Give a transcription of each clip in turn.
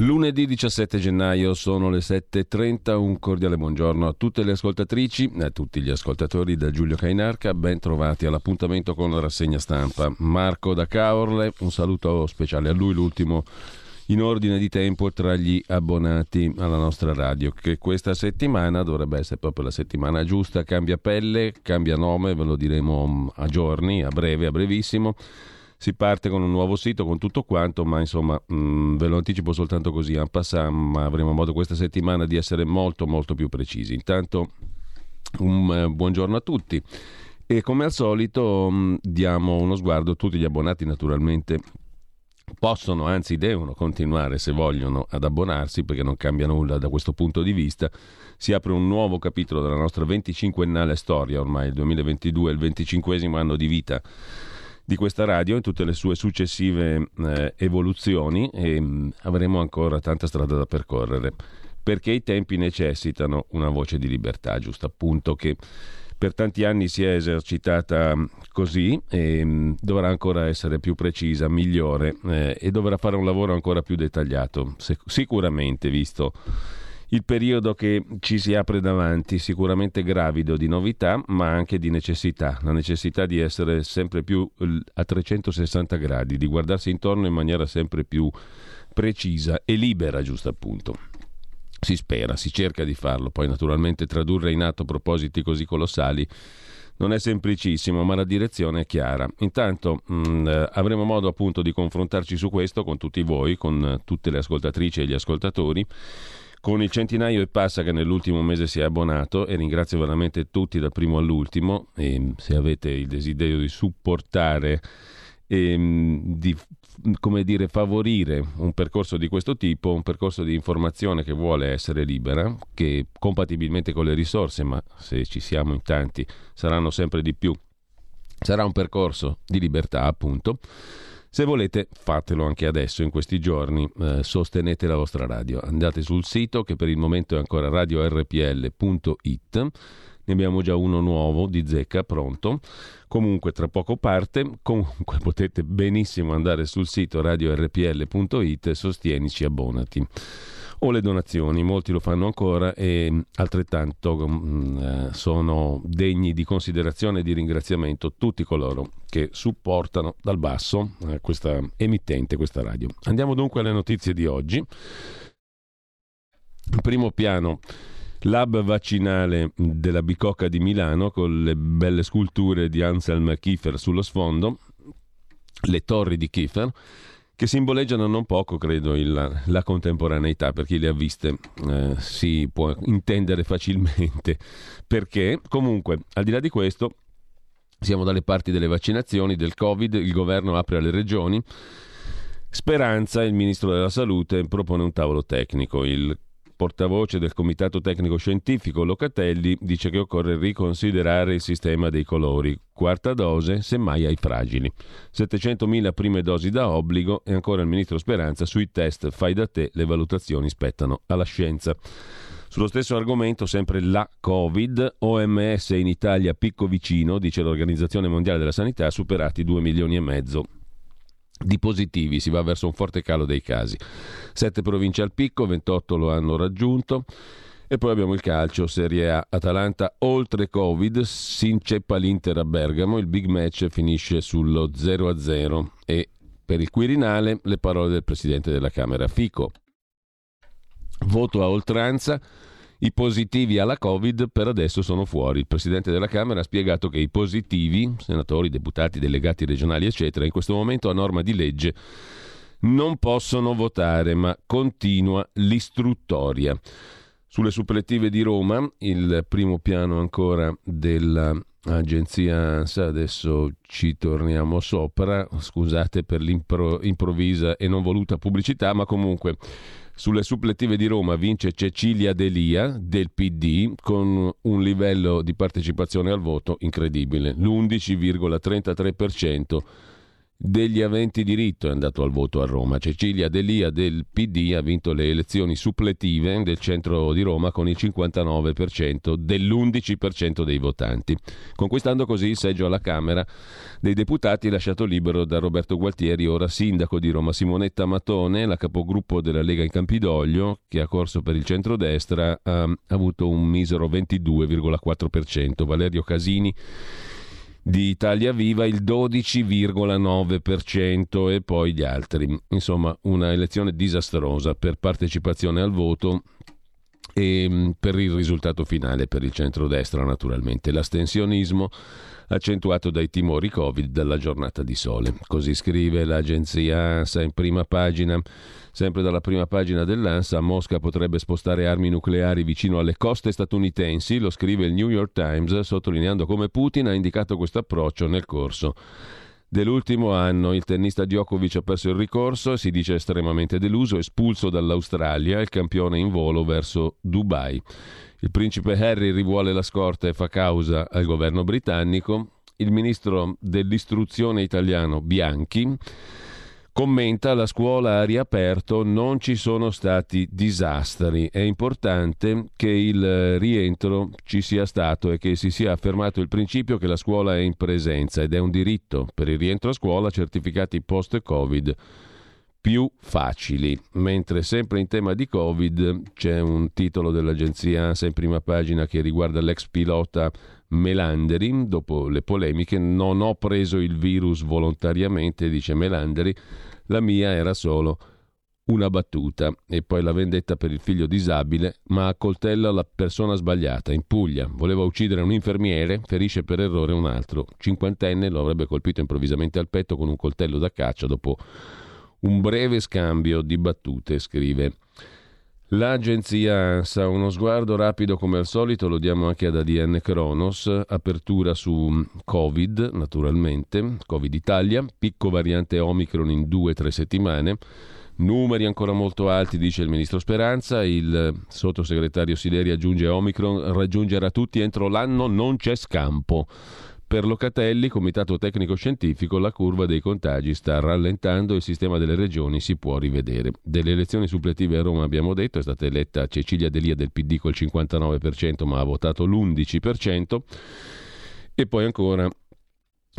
Lunedì 17 gennaio sono le 7.30, un cordiale buongiorno a tutte le ascoltatrici e a tutti gli ascoltatori da Giulio Cainarca, ben trovati all'appuntamento con la rassegna stampa. Marco da Caorle, un saluto speciale a lui, l'ultimo in ordine di tempo tra gli abbonati alla nostra radio, che questa settimana dovrebbe essere proprio la settimana giusta, cambia pelle, cambia nome, ve lo diremo a giorni, a breve, a brevissimo si parte con un nuovo sito, con tutto quanto, ma insomma mh, mm, ve lo anticipo soltanto così, en passant, ma avremo modo questa settimana di essere molto molto più precisi. Intanto un uh, buongiorno a tutti e come al solito mh, mm, diamo uno sguardo, tutti gli abbonati naturalmente possono, anzi devono continuare se vogliono ad abbonarsi perché non cambia nulla da questo punto di vista. Si apre un nuovo capitolo della nostra 25ennale storia, ormai il 2022 è il 25 anno di vita di questa radio in tutte le sue successive eh, evoluzioni e mh, mm, avremo ancora tanta strada da percorrere perché i tempi necessitano una voce di libertà, giusto? Appunto che per tanti anni si è esercitata mm, così e mh, mm, dovrà ancora essere più precisa, migliore eh, e dovrà fare un lavoro ancora più dettagliato, se, sicuramente visto il periodo che ci si apre davanti, sicuramente gravido di novità, ma anche di necessità, la necessità di essere sempre più a 360 gradi, di guardarsi intorno in maniera sempre più precisa e libera, giusto appunto. Si spera, si cerca di farlo, poi naturalmente tradurre in atto propositi così colossali non è semplicissimo, ma la direzione è chiara. Intanto mh, mm, eh, avremo modo appunto di confrontarci su questo con tutti voi, con tutte le ascoltatrici e gli ascoltatori con il centinaio e passa che nell'ultimo mese si è abbonato e ringrazio veramente tutti dal primo all'ultimo e se avete il desiderio di supportare e ehm, di come dire, favorire un percorso di questo tipo, un percorso di informazione che vuole essere libera, che compatibilmente con le risorse, ma se ci siamo in tanti saranno sempre di più, sarà un percorso di libertà appunto se volete fatelo anche adesso, in questi giorni, eh, sostenete la vostra radio. Andate sul sito che per il momento è ancora radiorpl.it, ne abbiamo già uno nuovo di zecca pronto, comunque tra poco parte, comunque potete benissimo andare sul sito radiorpl.it sostienici abbonati o le donazioni, molti lo fanno ancora e altrettanto mm, eh, sono degni di considerazione e di ringraziamento tutti coloro che supportano dal basso eh, questa emittente, questa radio. Andiamo dunque alle notizie di oggi. Primo piano. Lab vaccinale della Bicocca di Milano con le belle sculture di Anselm Kiefer sullo sfondo, le torri di Kiefer che simboleggiano non poco, credo, il, la contemporaneità. Per chi le ha viste eh, si può intendere facilmente perché. Comunque, al di là di questo, siamo dalle parti delle vaccinazioni, del Covid, il governo apre alle regioni. Speranza, il ministro della Salute, propone un tavolo tecnico. Il portavoce del Comitato Tecnico Scientifico Locatelli dice che occorre riconsiderare il sistema dei colori. Quarta dose, semmai ai fragili. 700.000 prime dosi da obbligo e ancora il ministro Speranza sui test fai da te, le valutazioni spettano alla scienza. Sullo stesso argomento, sempre la Covid, OMS in Italia picco vicino, dice l'Organizzazione Mondiale della Sanità, superati 2 milioni e mezzo di positivi, si va verso un forte calo dei casi. Sette province al picco, 28 lo hanno raggiunto. E poi abbiamo il calcio, Serie A, Atalanta, oltre Covid, si inceppa l'Inter a Bergamo, il big match finisce sullo 0-0 e per il Quirinale le parole del Presidente della Camera Fico. Voto a oltranza, i positivi alla Covid per adesso sono fuori. Il Presidente della Camera ha spiegato che i positivi, senatori, deputati, delegati regionali, eccetera, in questo momento a norma di legge non possono votare, ma continua l'istruttoria. Sulle supplettive di Roma, il primo piano ancora dell'agenzia ANSA, adesso ci torniamo sopra, scusate per l'improvvisa e non voluta pubblicità, ma comunque sulle supplettive di Roma vince Cecilia Delia del PD con un livello di partecipazione al voto incredibile, l'11,33%. Degli aventi diritto è andato al voto a Roma. Cecilia Delia del PD ha vinto le elezioni suppletive del centro di Roma con il 59% dell'11% dei votanti, conquistando così il seggio alla Camera dei Deputati lasciato libero da Roberto Gualtieri, ora sindaco di Roma. Simonetta Matone, la capogruppo della Lega in Campidoglio, che ha corso per il centrodestra, ha avuto un misero 22,4%. Valerio Casini di Italia Viva il 12,9% e poi gli altri. Insomma, una elezione disastrosa per partecipazione al voto e mm, per il risultato finale per il centrodestra naturalmente. L'astensionismo accentuato dai timori Covid dalla giornata di sole. Così scrive l'agenzia ANSA in prima pagina. Sempre dalla prima pagina dell'ANSA, Mosca potrebbe spostare armi nucleari vicino alle coste statunitensi, lo scrive il New York Times, sottolineando come Putin ha indicato questo approccio nel corso dell'ultimo anno. Il tennista Djokovic ha perso il ricorso, si dice estremamente deluso, espulso dall'Australia, il campione in volo verso Dubai. Il principe Harry rivuole la scorta e fa causa al governo britannico. Il ministro dell'istruzione italiano Bianchi Commenta la scuola ha riaperto, non ci sono stati disastri. È importante che il rientro ci sia stato e che si sia affermato il principio che la scuola è in presenza ed è un diritto per il rientro a scuola certificati post-Covid più facili. Mentre sempre in tema di Covid c'è un titolo dell'agenzia ANSA in prima pagina che riguarda l'ex pilota Melanderi. Dopo le polemiche non ho preso il virus volontariamente, dice Melanderi la mia era solo una battuta e poi la vendetta per il figlio disabile, ma accoltella la persona sbagliata. In Puglia voleva uccidere un infermiere, ferisce per errore un altro. Cinquantenne lo avrebbe colpito improvvisamente al petto con un coltello da caccia dopo un breve scambio di battute, scrive. L'agenzia ANSA, uno sguardo rapido come al solito, lo diamo anche ad ADN Kronos, apertura su Covid naturalmente, Covid Italia, picco variante Omicron in due o tre settimane, numeri ancora molto alti dice il ministro Speranza, il sottosegretario Sileri aggiunge Omicron raggiungerà tutti entro l'anno, non c'è scampo. Per Locatelli, Comitato Tecnico Scientifico, la curva dei contagi sta rallentando e il sistema delle regioni si può rivedere. Delle elezioni suppletive a Roma abbiamo detto, è stata eletta Cecilia Delia del PD col 59%, ma ha votato l'11%. E poi ancora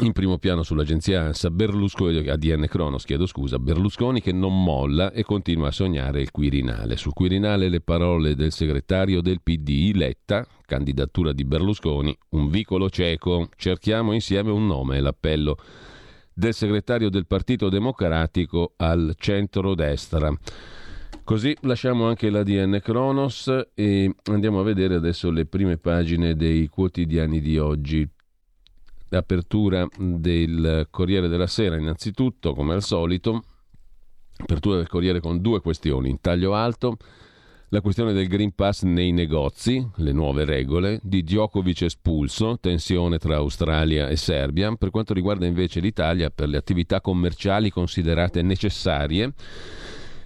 in primo piano sull'agenzia ANSA Berlusconi, ADN Cronos, chiedo scusa, Berlusconi che non molla e continua a sognare il Quirinale. Sul Quirinale le parole del segretario del PD Letta, candidatura di Berlusconi, un vicolo cieco, cerchiamo insieme un nome, l'appello del segretario del Partito Democratico al centro-destra. Così lasciamo anche l'ADN Cronos e andiamo a vedere adesso le prime pagine dei quotidiani di oggi apertura del Corriere della Sera, innanzitutto, come al solito, apertura del Corriere con due questioni. In taglio alto, la questione del Green Pass nei negozi, le nuove regole, di Djokovic espulso, tensione tra Australia e Serbia. Per quanto riguarda invece l'Italia, per le attività commerciali considerate necessarie,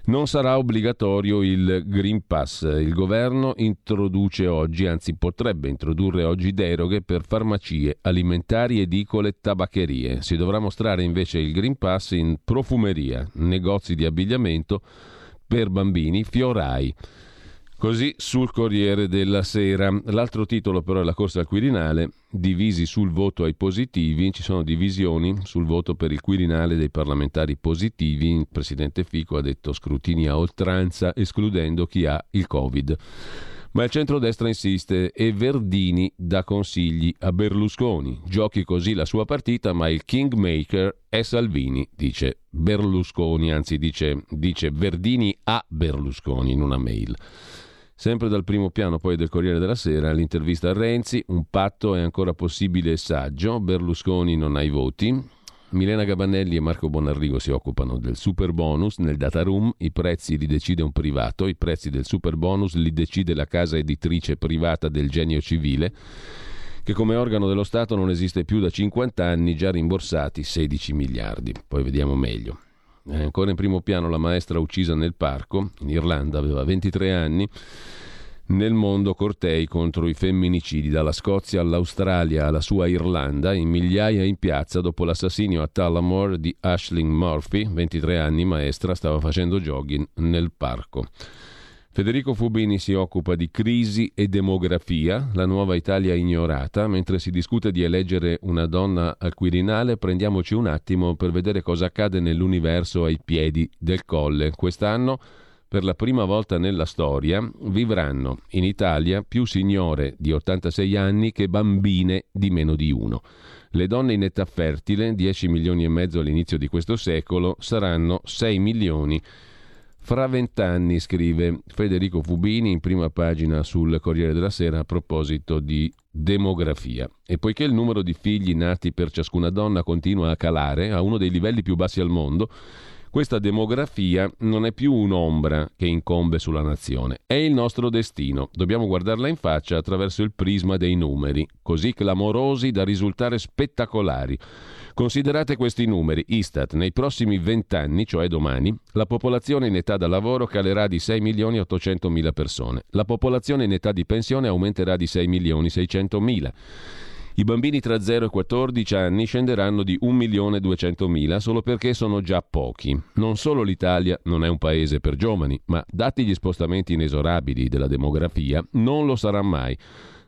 non sarà obbligatorio il Green Pass. Il governo introduce oggi, anzi potrebbe introdurre oggi deroghe per farmacie, alimentari, edicole, tabaccherie. Si dovrà mostrare invece il Green Pass in profumeria, negozi di abbigliamento per bambini, fiorai. Così sul Corriere della Sera. L'altro titolo però è la corsa al Quirinale, divisi sul voto ai positivi, ci sono divisioni sul voto per il Quirinale dei parlamentari positivi. Il presidente Fico ha detto scrutini a oltranza, escludendo chi ha il Covid. Ma il centrodestra insiste e Verdini dà consigli a Berlusconi. Giochi così la sua partita, ma il kingmaker è Salvini, dice Berlusconi, anzi dice, dice Verdini a Berlusconi in una mail. Sempre dal primo piano poi del Corriere della Sera, l'intervista a Renzi, un patto è ancora possibile e saggio, Berlusconi non ha i voti, Milena Gabanelli e Marco Bonarrigo si occupano del super bonus nel data room, i prezzi li decide un privato, i prezzi del super bonus li decide la casa editrice privata del genio civile che come organo dello Stato non esiste più da 50 anni, già rimborsati 16 miliardi. Poi vediamo meglio. È ancora in primo piano la maestra uccisa nel parco, in Irlanda, aveva 23 anni. nel mondo cortei contro i femminicidi, dalla Scozia all'Australia alla sua Irlanda, in migliaia in piazza dopo l'assassinio a Tullamore di Ashling Murphy, 23 anni, maestra, stava facendo jogging nel parco. Federico Fubini si occupa di crisi e demografia, la nuova Italia ignorata. Mentre si discute di eleggere una donna al Quirinale, prendiamoci un attimo per vedere cosa accade nell'universo ai piedi del colle. Quest'anno per la prima volta nella storia, vivranno in Italia più signore di 86 anni che bambine di meno di uno. Le donne in età fertile, 10 milioni e mezzo all'inizio di questo secolo, saranno 6 milioni. Fra vent'anni, scrive Federico Fubini in prima pagina sul Corriere della Sera a proposito di demografia. E poiché il numero di figli nati per ciascuna donna continua a calare a uno dei livelli più bassi al mondo, questa demografia non è più un'ombra che incombe sulla nazione, è il nostro destino. Dobbiamo guardarla in faccia attraverso il prisma dei numeri, così clamorosi da risultare spettacolari. Considerate questi numeri. Istat, nei prossimi vent'anni, cioè domani, la popolazione in età da lavoro calerà di 6 milioni 800 mila persone. La popolazione in età di pensione aumenterà di 6 milioni 600 mila. I bambini tra 0 e 14 anni scenderanno di 1.200.000 solo perché sono già pochi. Non solo l'Italia non è un paese per giovani, ma dati gli spostamenti inesorabili della demografia, non lo sarà mai.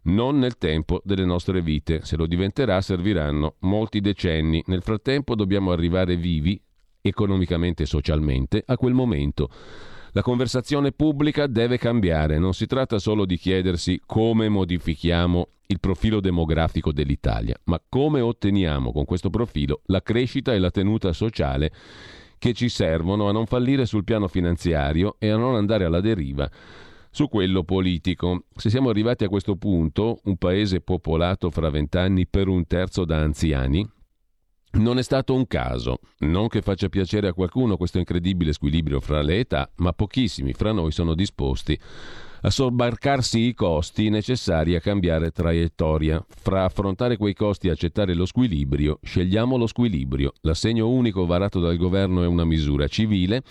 Non nel tempo delle nostre vite. Se lo diventerà serviranno molti decenni. Nel frattempo dobbiamo arrivare vivi, economicamente e socialmente, a quel momento. La conversazione pubblica deve cambiare, non si tratta solo di chiedersi come modifichiamo il profilo demografico dell'Italia, ma come otteniamo con questo profilo la crescita e la tenuta sociale che ci servono a non fallire sul piano finanziario e a non andare alla deriva su quello politico. Se siamo arrivati a questo punto, un paese popolato fra vent'anni per un terzo da anziani, non è stato un caso, non che faccia piacere a qualcuno questo incredibile squilibrio fra le età, ma pochissimi fra noi sono disposti a sobbarcarsi i costi necessari a cambiare traiettoria. Fra affrontare quei costi e accettare lo squilibrio, scegliamo lo squilibrio. L'assegno unico varato dal governo è una misura civile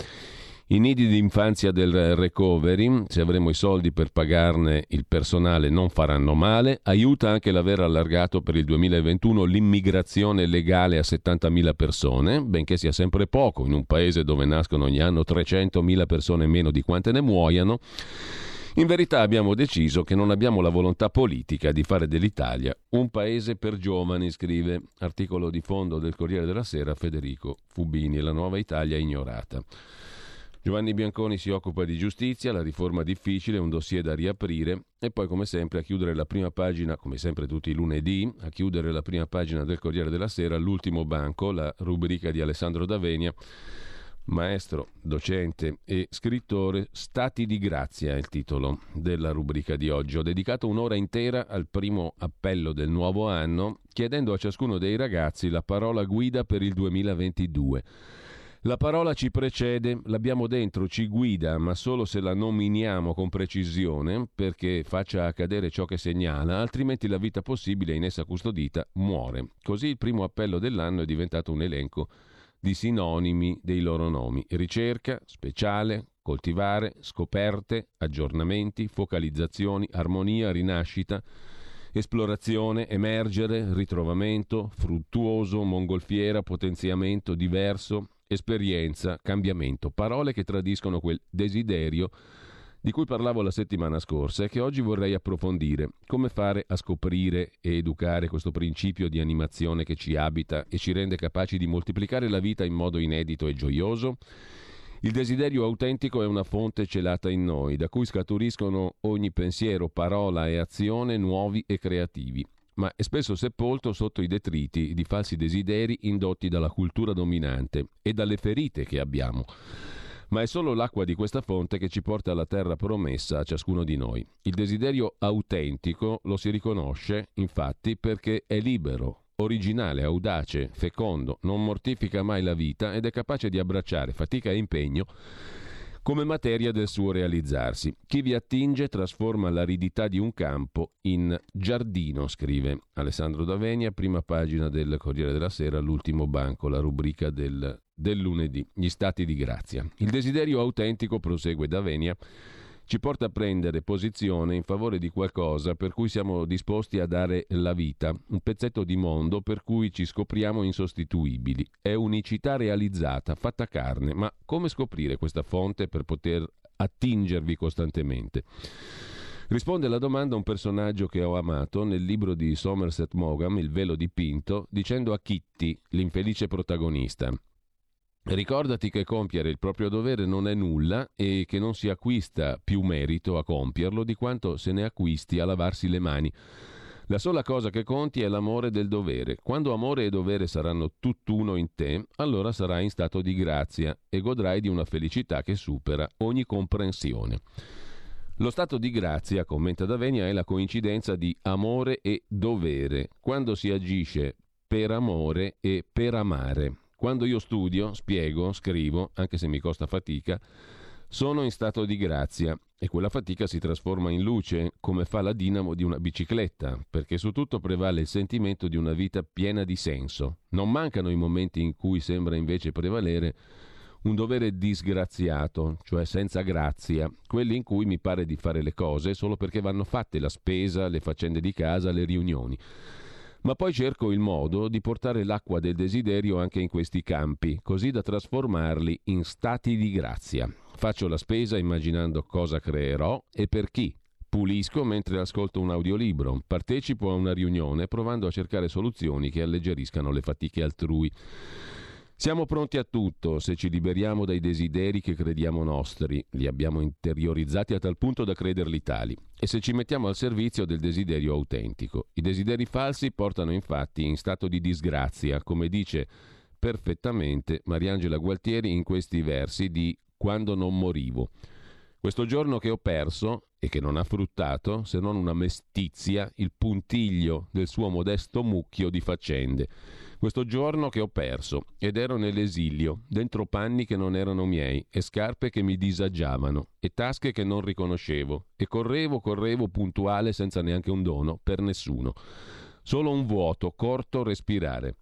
i nidi di infanzia del recovery, se avremo i soldi per pagarne il personale, non faranno male. Aiuta anche l'aver allargato per il 2021 l'immigrazione legale a 70.000 persone, benché sia sempre poco in un paese dove nascono ogni anno 300.000 persone meno di quante ne muoiano. In verità abbiamo deciso che non abbiamo la volontà politica di fare dell'Italia un paese per giovani, scrive articolo di fondo del Corriere della Sera Federico Fubini, la nuova Italia ignorata. Giovanni Bianconi si occupa di giustizia, la riforma difficile, un dossier da riaprire e poi come sempre a chiudere la prima pagina, come sempre tutti i lunedì, a chiudere la prima pagina del Corriere della Sera, l'ultimo banco, la rubrica di Alessandro Davenia, maestro, docente e scrittore, Stati di grazia è il titolo della rubrica di oggi. Ho dedicato un'ora intera al primo appello del nuovo anno, chiedendo a ciascuno dei ragazzi la parola guida per il 2022 la parola ci precede, l'abbiamo dentro, ci guida, ma solo se la nominiamo con precisione perché faccia accadere ciò che segnala, altrimenti la vita possibile in essa custodita muore. Così il primo appello dell'anno è diventato un elenco di sinonimi dei loro nomi. Ricerca, speciale, coltivare, scoperte, aggiornamenti, focalizzazioni, armonia, rinascita, esplorazione, emergere, ritrovamento, fruttuoso, mongolfiera, potenziamento, diverso, esperienza, cambiamento, parole che tradiscono quel desiderio di cui parlavo la settimana scorsa e che oggi vorrei approfondire. Come fare a scoprire e educare questo principio di animazione che ci abita e ci rende capaci di moltiplicare la vita in modo inedito e gioioso? Il desiderio autentico è una fonte celata in noi, da cui scaturiscono ogni pensiero, parola e azione nuovi e creativi ma è spesso sepolto sotto i detriti di falsi desideri indotti dalla cultura dominante e dalle ferite che abbiamo. Ma è solo l'acqua di questa fonte che ci porta alla terra promessa a ciascuno di noi. Il desiderio autentico lo si riconosce, infatti, perché è libero, originale, audace, fecondo, non mortifica mai la vita ed è capace di abbracciare fatica e impegno come materia del suo realizzarsi. Chi vi attinge trasforma l'aridità di un campo in giardino, scrive Alessandro Davenia, prima pagina del Corriere della Sera, l'ultimo banco, la rubrica del, del lunedì, gli stati di grazia. Il desiderio autentico, prosegue Davenia, ci porta a prendere posizione in favore di qualcosa per cui siamo disposti a dare la vita, un pezzetto di mondo per cui ci scopriamo insostituibili. È unicità realizzata, fatta carne, ma come scoprire questa fonte per poter attingervi costantemente? Risponde alla domanda un personaggio che ho amato nel libro di Somerset Maugham, Il velo dipinto, dicendo a Kitty, l'infelice protagonista, Ricordati che compiere il proprio dovere non è nulla e che non si acquista più merito a compierlo di quanto se ne acquisti a lavarsi le mani. La sola cosa che conti è l'amore del dovere. Quando amore e dovere saranno tutt'uno in te, allora sarai in stato di grazia e godrai di una felicità che supera ogni comprensione. Lo stato di grazia, commenta Davenia, è la coincidenza di amore e dovere, quando si agisce per amore e per amare. Quando io studio, spiego, scrivo, anche se mi costa fatica, sono in stato di grazia e quella fatica si trasforma in luce come fa la dinamo di una bicicletta, perché su tutto prevale il sentimento di una vita piena di senso. Non mancano i momenti in cui sembra invece prevalere un dovere disgraziato, cioè senza grazia, quelli in cui mi pare di fare le cose solo perché vanno fatte la spesa, le faccende di casa, le riunioni ma poi cerco il modo di portare l'acqua del desiderio anche in questi campi, così da trasformarli in stati di grazia. Faccio la spesa immaginando cosa creerò e per chi. Pulisco mentre ascolto un audiolibro, partecipo a una riunione provando a cercare soluzioni che alleggeriscano le fatiche altrui. Siamo pronti a tutto se ci liberiamo dai desideri che crediamo nostri, li abbiamo interiorizzati a tal punto da crederli tali, e se ci mettiamo al servizio del desiderio autentico. I desideri falsi portano infatti in stato di disgrazia, come dice perfettamente Mariangela Gualtieri in questi versi di Quando non morivo. Questo giorno che ho perso e che non ha fruttato, se non una mestizia, il puntiglio del suo modesto mucchio di faccende questo giorno che ho perso ed ero nell'esilio, dentro panni che non erano miei e scarpe che mi disagiavano e tasche che non riconoscevo e correvo, correvo puntuale senza neanche un dono per nessuno. Solo un vuoto, corto respirare.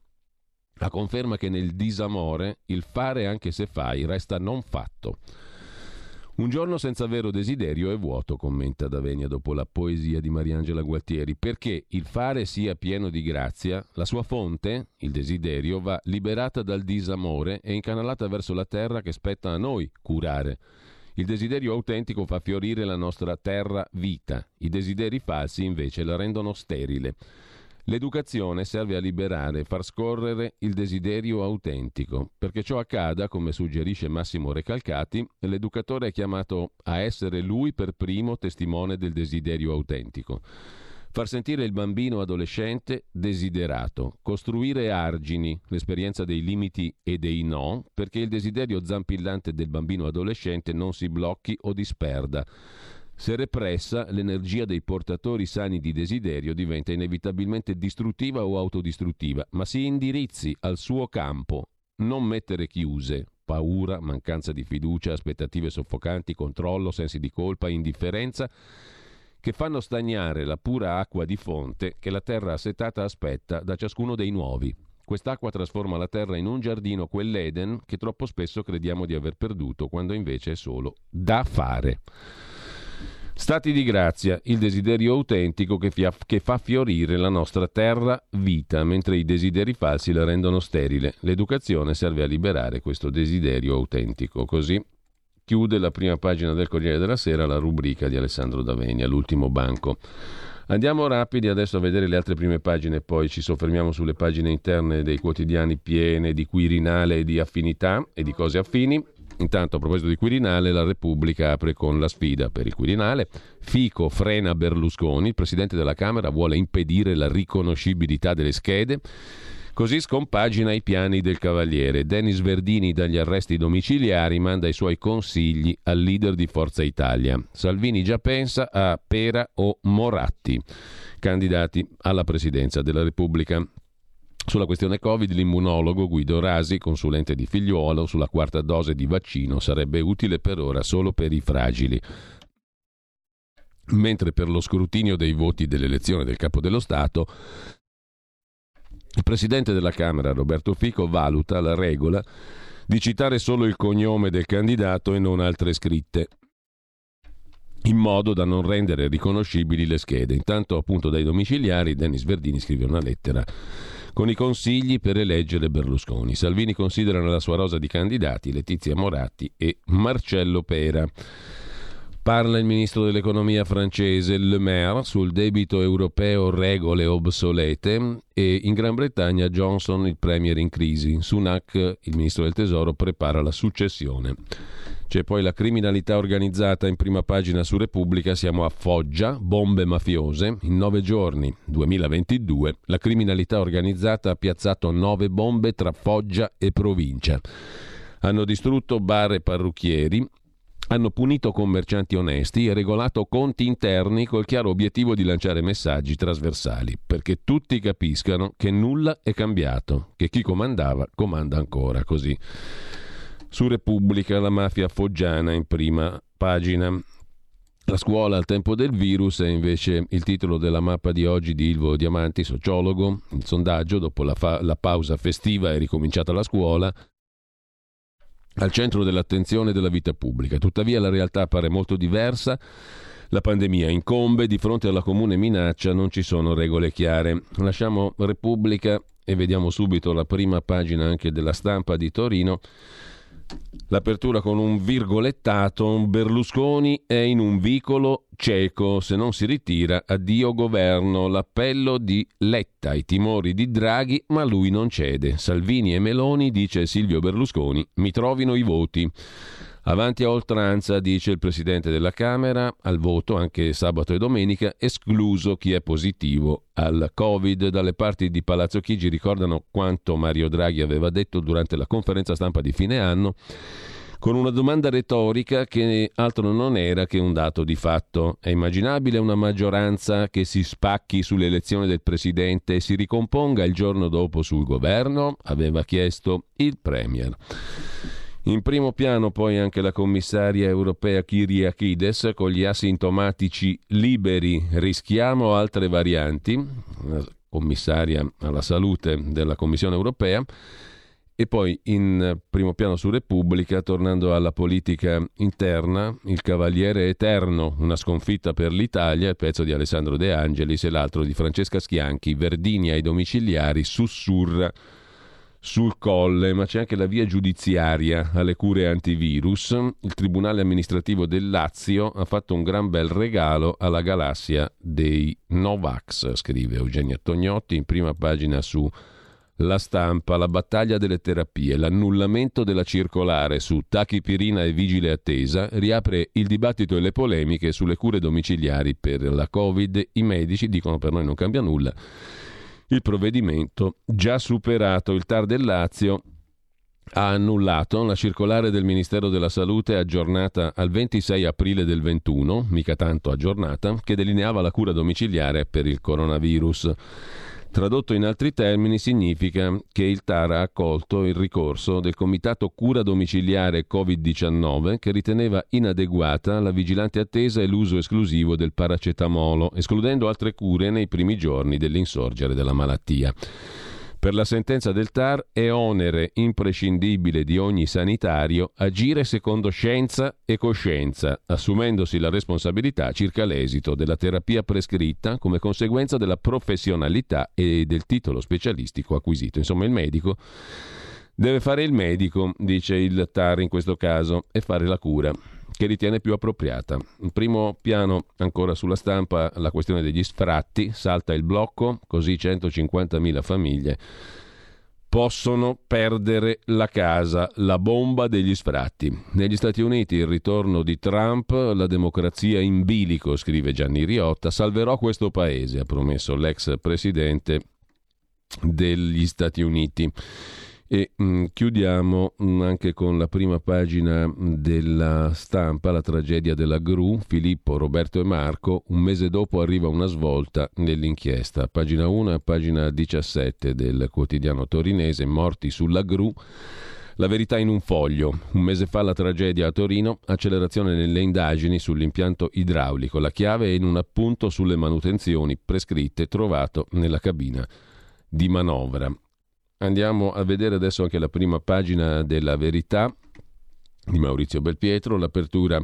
La conferma che nel disamore il fare anche se fai resta non fatto. Un giorno senza vero desiderio è vuoto, commenta Davenia dopo la poesia di Mariangela Gualtieri, perché il fare sia pieno di grazia, la sua fonte, il desiderio, va liberata dal disamore e incanalata verso la terra che spetta a noi curare. Il desiderio autentico fa fiorire la nostra terra vita, i desideri falsi invece la rendono sterile. L'educazione serve a liberare far scorrere il desiderio autentico. Perché ciò accada, come suggerisce Massimo Recalcati, l'educatore è chiamato a essere lui per primo testimone del desiderio autentico. Far sentire il bambino adolescente desiderato, costruire argini, l'esperienza dei limiti e dei no, perché il desiderio zampillante del bambino adolescente non si blocchi o disperda se repressa, l'energia dei portatori sani di desiderio diventa inevitabilmente distruttiva o autodistruttiva, ma si indirizzi al suo campo, non mettere chiuse, paura, mancanza di fiducia, aspettative soffocanti, controllo, sensi di colpa, indifferenza, che fanno stagnare la pura acqua di fonte che la terra assetata aspetta da ciascuno dei nuovi. Quest'acqua trasforma la terra in un giardino, quell'Eden, che troppo spesso crediamo di aver perduto, quando invece è solo da fare. Stati di grazia, il desiderio autentico che, fia- che, fa fiorire la nostra terra vita, mentre i desideri falsi la rendono sterile. L'educazione serve a liberare questo desiderio autentico. Così chiude la prima pagina del Corriere della Sera la rubrica di Alessandro Davenia, l'ultimo banco. Andiamo rapidi adesso a vedere le altre prime pagine, poi ci soffermiamo sulle pagine interne dei quotidiani piene di Quirinale e di affinità e di cose affini. Intanto, a proposito di Quirinale, la Repubblica apre con la sfida per il Quirinale. Fico frena Berlusconi, il presidente della Camera vuole impedire la riconoscibilità delle schede. Così scompagina i piani del Cavaliere. Denis Verdini dagli arresti domiciliari manda i suoi consigli al leader di Forza Italia. Salvini già pensa a Pera o Moratti, candidati alla presidenza della Repubblica. Sulla questione Covid, l'immunologo Guido Rasi, consulente di figliuolo, sulla quarta dose di vaccino sarebbe utile per ora solo per i fragili. Mentre per lo scrutinio dei voti dell'elezione del capo dello Stato, il presidente della Camera, Roberto Fico, valuta la regola di citare solo il cognome del candidato e non altre scritte. in modo da non rendere riconoscibili le schede. Intanto appunto dai domiciliari Dennis Verdini scrive una lettera con i consigli per eleggere Berlusconi. Salvini considera nella sua rosa di candidati Letizia Moratti e Marcello Pera. Parla il ministro dell'economia francese Le Maire sul debito europeo regole obsolete e in Gran Bretagna Johnson il premier in crisi. Sunak, il ministro del tesoro, prepara la successione. C'è poi la criminalità organizzata in prima pagina su Repubblica, siamo a Foggia, bombe mafiose. In nove giorni, 2022, la criminalità organizzata ha piazzato nove bombe tra Foggia e provincia. Hanno distrutto bar e parrucchieri, hanno punito commercianti onesti e regolato conti interni col chiaro obiettivo di lanciare messaggi trasversali, perché tutti capiscano che nulla è cambiato, che chi comandava comanda ancora così. Su Repubblica la mafia foggiana in prima pagina. La scuola al tempo del virus è invece il titolo della mappa di oggi di Ilvo Diamanti, sociologo. Il sondaggio, dopo la, fa- la pausa festiva, è ricominciata la scuola al centro dell'attenzione della vita pubblica. Tuttavia la realtà appare molto diversa. La pandemia incombe, di fronte alla comune minaccia non ci sono regole chiare. Lasciamo Repubblica e vediamo subito la prima pagina anche della stampa di Torino L'apertura con un virgolettato, Berlusconi è in un vicolo cieco, se non si ritira, addio governo, l'appello di Letta, ai timori di Draghi, ma lui non cede. Salvini e Meloni, dice Silvio Berlusconi, mi trovino i voti. Avanti a oltranza, dice il Presidente della Camera, al voto anche sabato e domenica, escluso chi è positivo al Covid. Dalle parti di Palazzo Chigi ricordano quanto Mario Draghi aveva detto durante la conferenza stampa di fine anno con una domanda retorica che altro non era che un dato di fatto. È immaginabile una maggioranza che si spacchi sull'elezione del Presidente e si ricomponga il giorno dopo sul governo? aveva chiesto il Premier. In primo piano poi anche la commissaria europea Kyriakides con gli asintomatici liberi rischiamo altre varianti, la commissaria alla salute della Commissione europea. E poi in primo piano su Repubblica, tornando alla politica interna, il Cavaliere Eterno, una sconfitta per l'Italia, il pezzo di Alessandro De Angelis e l'altro di Francesca Schianchi, Verdini ai domiciliari, sussurra sul colle, ma c'è anche la via giudiziaria alle cure antivirus. Il Tribunale amministrativo del Lazio ha fatto un gran bel regalo alla galassia dei Novax, scrive Eugenio Tognotti in prima pagina su La Stampa, la battaglia delle terapie, l'annullamento della circolare su tachipirina e vigile attesa riapre il dibattito e le polemiche sulle cure domiciliari per la Covid. I medici dicono per noi non cambia nulla il provvedimento già superato. Il TAR del Lazio ha annullato la circolare del Ministero della Salute aggiornata al 26 aprile del 21, mica tanto aggiornata, che delineava la cura domiciliare per il coronavirus. Tradotto in altri termini significa che il TAR ha accolto il ricorso del Comitato Cura Domiciliare Covid-19 che riteneva inadeguata la vigilante attesa e l'uso esclusivo del paracetamolo, escludendo altre cure nei primi giorni dell'insorgere della malattia. Per la sentenza del TAR è onere imprescindibile di ogni sanitario agire secondo scienza e coscienza, assumendosi la responsabilità circa l'esito della terapia prescritta come conseguenza della professionalità e del titolo specialistico acquisito. Insomma, il medico deve fare il medico, dice il TAR in questo caso, e fare la cura che ritiene più appropriata. In primo piano, ancora sulla stampa, la questione degli sfratti, salta il blocco, così 150.000 famiglie possono perdere la casa, la bomba degli sfratti. Negli Stati Uniti il ritorno di Trump, la democrazia in bilico, scrive Gianni Riotta, salverò questo paese, ha promesso l'ex presidente degli Stati Uniti. E mh, mm, chiudiamo mh, mm, anche con la prima pagina della stampa, la tragedia della Gru, Filippo, Roberto e Marco. Un mese dopo arriva una svolta nell'inchiesta. Pagina 1 e pagina 17 del quotidiano torinese, morti sulla Gru. La verità in un foglio. Un mese fa la tragedia a Torino, accelerazione nelle indagini sull'impianto idraulico. La chiave è in un appunto sulle manutenzioni prescritte trovato nella cabina di manovra. Andiamo a vedere adesso anche la prima pagina della verità di Maurizio Belpietro, l'apertura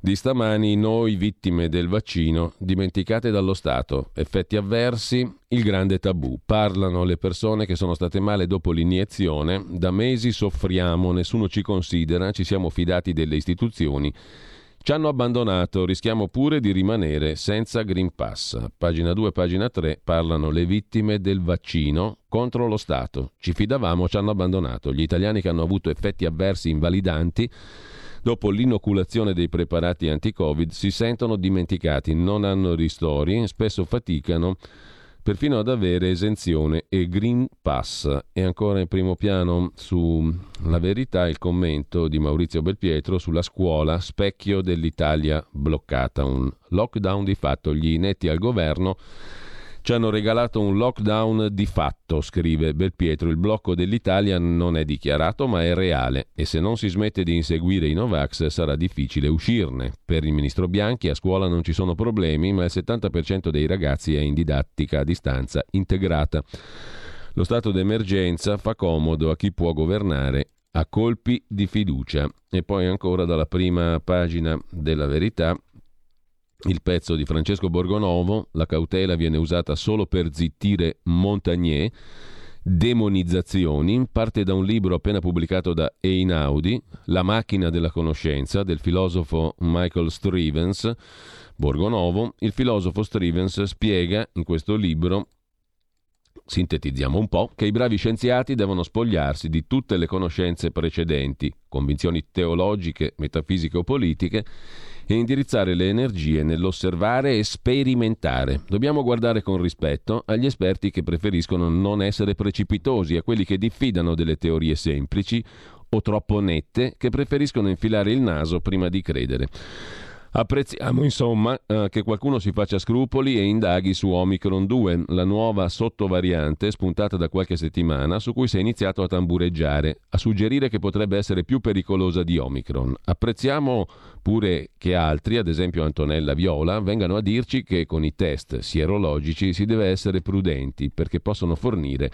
di stamani, noi vittime del vaccino, dimenticate dallo Stato, effetti avversi, il grande tabù. Parlano le persone che sono state male dopo l'iniezione, da mesi soffriamo, nessuno ci considera, ci siamo fidati delle istituzioni. Ci hanno abbandonato, rischiamo pure di rimanere senza Green Pass. Pagina 2, pagina 3 parlano le vittime del vaccino contro lo Stato. Ci fidavamo, ci hanno abbandonato. Gli italiani che hanno avuto effetti avversi invalidanti dopo l'inoculazione dei preparati anti-Covid si sentono dimenticati, non hanno ristori, spesso faticano perfino ad avere esenzione e Green Pass. E ancora in primo piano sulla verità il commento di Maurizio Belpietro sulla scuola, specchio dell'Italia bloccata, un lockdown di fatto, gli inetti al governo ci hanno regalato un lockdown di fatto, scrive Belpietro. Il blocco dell'Italia non è dichiarato ma è reale e se non si smette di inseguire i Novax sarà difficile uscirne. Per il ministro Bianchi a scuola non ci sono problemi ma il 70% dei ragazzi è in didattica a distanza integrata. Lo stato d'emergenza fa comodo a chi può governare a colpi di fiducia. E poi ancora dalla prima pagina della verità il pezzo di Francesco Borgonovo, la cautela viene usata solo per zittire Montagnier, demonizzazioni, parte da un libro appena pubblicato da Einaudi, La macchina della conoscenza, del filosofo Michael Strivens, Borgonovo. Il filosofo Strivens spiega in questo libro Sintetizziamo un po', che i bravi scienziati devono spogliarsi di tutte le conoscenze precedenti, convinzioni teologiche, metafisiche o politiche, e indirizzare le energie nell'osservare e sperimentare. Dobbiamo guardare con rispetto agli esperti che preferiscono non essere precipitosi, a quelli che diffidano delle teorie semplici o troppo nette, che preferiscono infilare il naso prima di credere. Apprezziamo insomma eh, che qualcuno si faccia scrupoli e indaghi su Omicron 2, la nuova sottovariante spuntata da qualche settimana su cui si è iniziato a tambureggiare, a suggerire che potrebbe essere più pericolosa di Omicron. Apprezziamo pure che altri, ad esempio Antonella Viola, vengano a dirci che con i test sierologici si deve essere prudenti perché possono fornire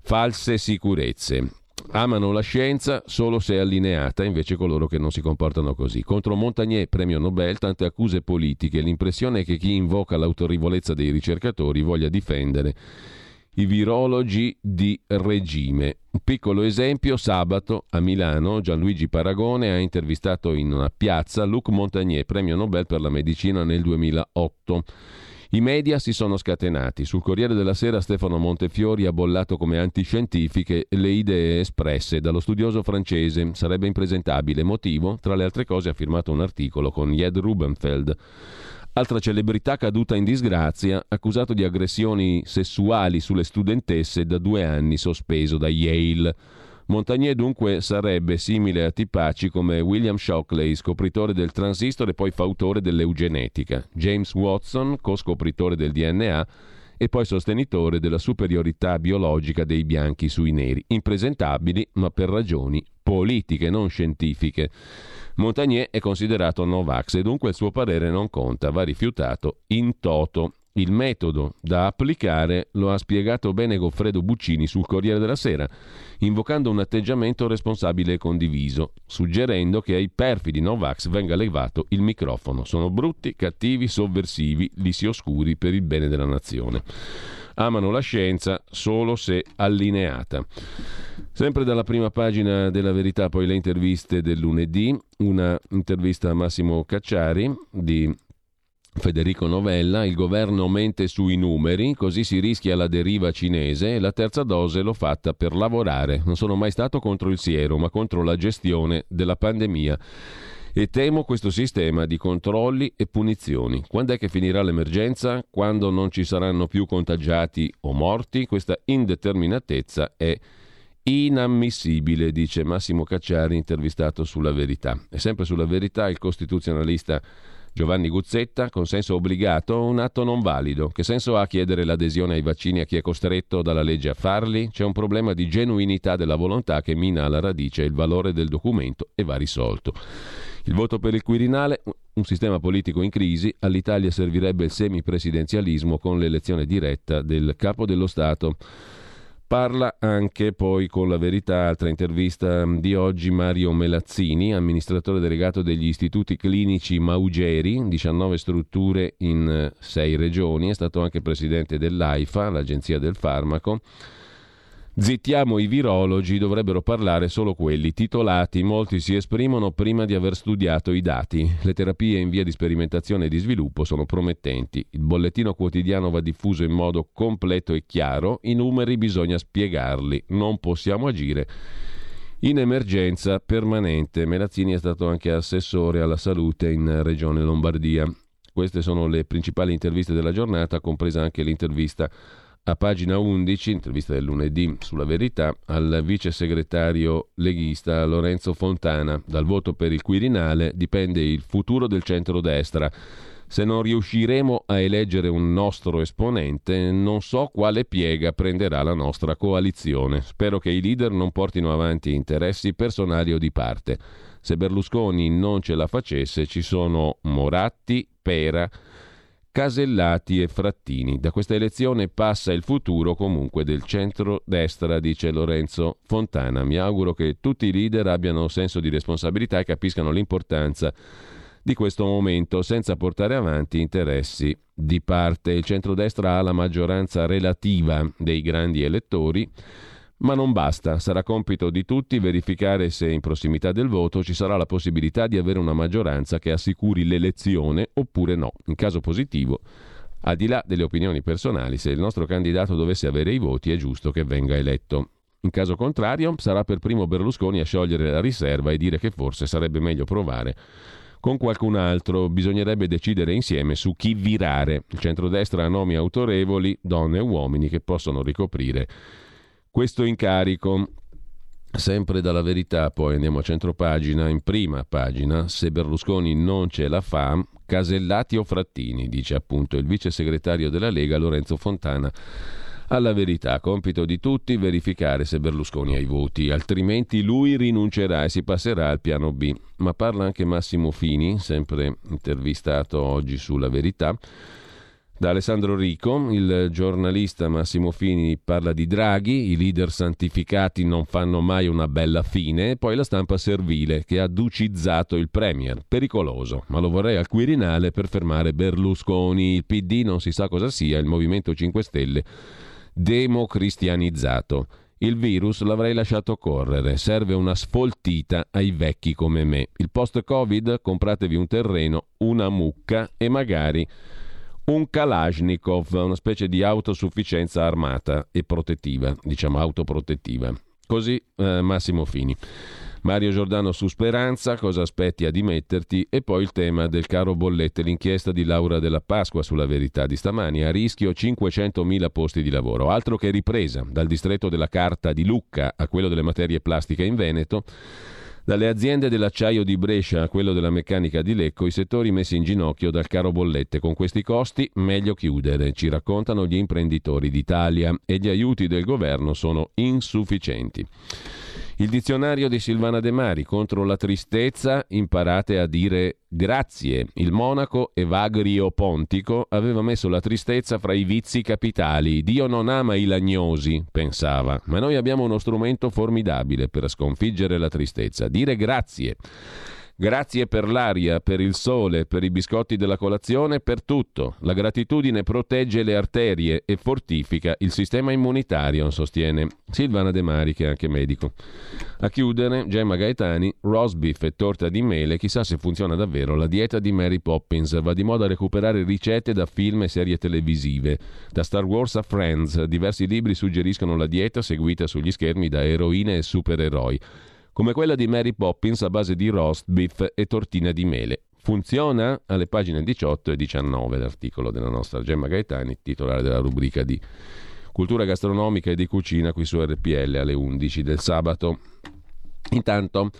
false sicurezze. Amano la scienza solo se allineata, invece coloro che non si comportano così. Contro Montagnier, premio Nobel, tante accuse politiche. L'impressione è che chi invoca l'autorevolezza dei ricercatori voglia difendere i virologi di regime. Un piccolo esempio, sabato a Milano Gianluigi Paragone ha intervistato in una piazza Luc Montagnier, premio Nobel per la medicina nel 2008. I media si sono scatenati. Sul Corriere della Sera Stefano Montefiori ha bollato come antiscientifiche le idee espresse dallo studioso francese. Sarebbe impresentabile. Motivo? Tra le altre cose ha firmato un articolo con Jed Rubenfeld. Altra celebrità caduta in disgrazia, accusato di aggressioni sessuali sulle studentesse da due anni sospeso da Yale. Montagnier dunque sarebbe simile a tipaci come William Shockley, scopritore del transistor e poi fautore dell'eugenetica, James Watson, co-scopritore del DNA e poi sostenitore della superiorità biologica dei bianchi sui neri, impresentabili ma per ragioni politiche, non scientifiche. Montagnier è considerato Novax e dunque il suo parere non conta, va rifiutato in toto. Il metodo da applicare lo ha spiegato bene Goffredo Buccini sul Corriere della Sera, invocando un atteggiamento responsabile e condiviso, suggerendo che ai perfidi Novax venga levato il microfono. Sono brutti, cattivi, sovversivi, li si oscuri per il bene della nazione. Amano la scienza solo se allineata. Sempre dalla prima pagina della verità, poi le interviste del lunedì, una intervista a Massimo Cacciari di Federico Novella, il governo mente sui numeri, così si rischia la deriva cinese e la terza dose l'ho fatta per lavorare. Non sono mai stato contro il siero, ma contro la gestione della pandemia. E temo questo sistema di controlli e punizioni. Quando è che finirà l'emergenza? Quando non ci saranno più contagiati o morti? Questa indeterminatezza è inammissibile, dice Massimo Cacciari, intervistato sulla verità. E sempre sulla verità il costituzionalista Giovanni Guzzetta, consenso obbligato, un atto non valido. Che senso ha chiedere l'adesione ai vaccini a chi è costretto dalla legge a farli? C'è un problema di genuinità della volontà che mina alla radice il valore del documento e va risolto. Il voto per il Quirinale, un sistema politico in crisi, all'Italia servirebbe il semipresidenzialismo con l'elezione diretta del capo dello Stato. Parla anche poi con la verità, altra intervista di oggi, Mario Melazzini, amministratore delegato degli istituti clinici Maugeri, 19 strutture in 6 regioni, è stato anche presidente dell'AIFA, l'Agenzia del Farmaco. Zittiamo i virologi, dovrebbero parlare solo quelli titolati, molti si esprimono prima di aver studiato i dati. Le terapie in via di sperimentazione e di sviluppo sono promettenti. Il bollettino quotidiano va diffuso in modo completo e chiaro, i numeri bisogna spiegarli, non possiamo agire in emergenza permanente. Melazzini è stato anche assessore alla salute in Regione Lombardia. Queste sono le principali interviste della giornata, compresa anche l'intervista a pagina 11, intervista del lunedì sulla verità, al vice segretario leghista Lorenzo Fontana. Dal voto per il Quirinale dipende il futuro del centrodestra. Se non riusciremo a eleggere un nostro esponente, non so quale piega prenderà la nostra coalizione. Spero che i leader non portino avanti interessi personali o di parte. Se Berlusconi non ce la facesse, ci sono Moratti, Pera, Casellati e Frattini. Da questa elezione passa il futuro comunque del centro-destra, dice Lorenzo Fontana. Mi auguro che tutti i leader abbiano senso di responsabilità e capiscano l'importanza di questo momento senza portare avanti interessi di parte. Il centrodestra ha la maggioranza relativa dei grandi elettori ma non basta, sarà compito di tutti verificare se in prossimità del voto ci sarà la possibilità di avere una maggioranza che assicuri l'elezione oppure no. In caso positivo, al di là delle opinioni personali, se il nostro candidato dovesse avere i voti è giusto che venga eletto. In caso contrario, sarà per primo Berlusconi a sciogliere la riserva e dire che forse sarebbe meglio provare con qualcun altro. Bisognerebbe decidere insieme su chi virare. Il centrodestra ha nomi autorevoli, donne e uomini che possono ricoprire questo incarico. Sempre dalla verità, poi andiamo a centropagina, in prima pagina, se Berlusconi non ce la fa, Casellati o Frattini, dice appunto il vice segretario della Lega Lorenzo Fontana. Alla verità, compito di tutti verificare se Berlusconi ha i voti, altrimenti lui rinuncerà e si passerà al piano B. Ma parla anche Massimo Fini, sempre intervistato oggi sulla verità da Alessandro Rico, il giornalista Massimo Fini parla di Draghi, i leader santificati non fanno mai una bella fine, poi la stampa servile che ha ducizzato il Premier, pericoloso, ma lo vorrei al Quirinale per fermare Berlusconi, il PD non si sa cosa sia, il Movimento 5 Stelle democristianizzato. Il virus l'avrei lasciato correre, serve una sfoltita ai vecchi come me. Il post-Covid compratevi un terreno, una mucca e magari un Kalashnikov, una specie di autosufficienza armata e protettiva, diciamo autoprotettiva. Così eh, Massimo Fini. Mario Giordano su Speranza, cosa aspetti a dimetterti? E poi il tema del caro bollette, l'inchiesta di Laura della Pasqua sulla verità di stamani, a rischio 500.000 posti di lavoro, altro che ripresa, dal distretto della carta di Lucca a quello delle materie plastiche in Veneto. Dalle aziende dell'acciaio di Brescia a quello della meccanica di Lecco, i settori messi in ginocchio dal caro bollette. Con questi costi meglio chiudere, ci raccontano gli imprenditori d'Italia e gli aiuti del governo sono insufficienti. Il dizionario di Silvana De Mari contro la tristezza imparate a dire grazie. Il monaco Evagrio Pontico aveva messo la tristezza fra i vizi capitali. Dio non ama i lagnosi, pensava, ma noi abbiamo uno strumento formidabile per sconfiggere la tristezza, dire grazie. Grazie per l'aria, per il sole, per i biscotti della colazione, per tutto. La gratitudine protegge le arterie e fortifica il sistema immunitario, sostiene Silvana De Mari, che è anche medico. A chiudere, Gemma Gaetani, rosbif e torta di mele, chissà se funziona davvero la dieta di Mary Poppins. Va di moda recuperare ricette da film e serie televisive. Da Star Wars a Friends, diversi libri suggeriscono la dieta seguita sugli schermi da eroine e supereroi come quella di Mary Poppins a base di roast beef e tortina di mele. Funziona? Alle pagine 18 e 19 l'articolo della nostra Gemma Gaetani, titolare della rubrica di cultura gastronomica e di cucina qui su RPL alle 11 del sabato. Intanto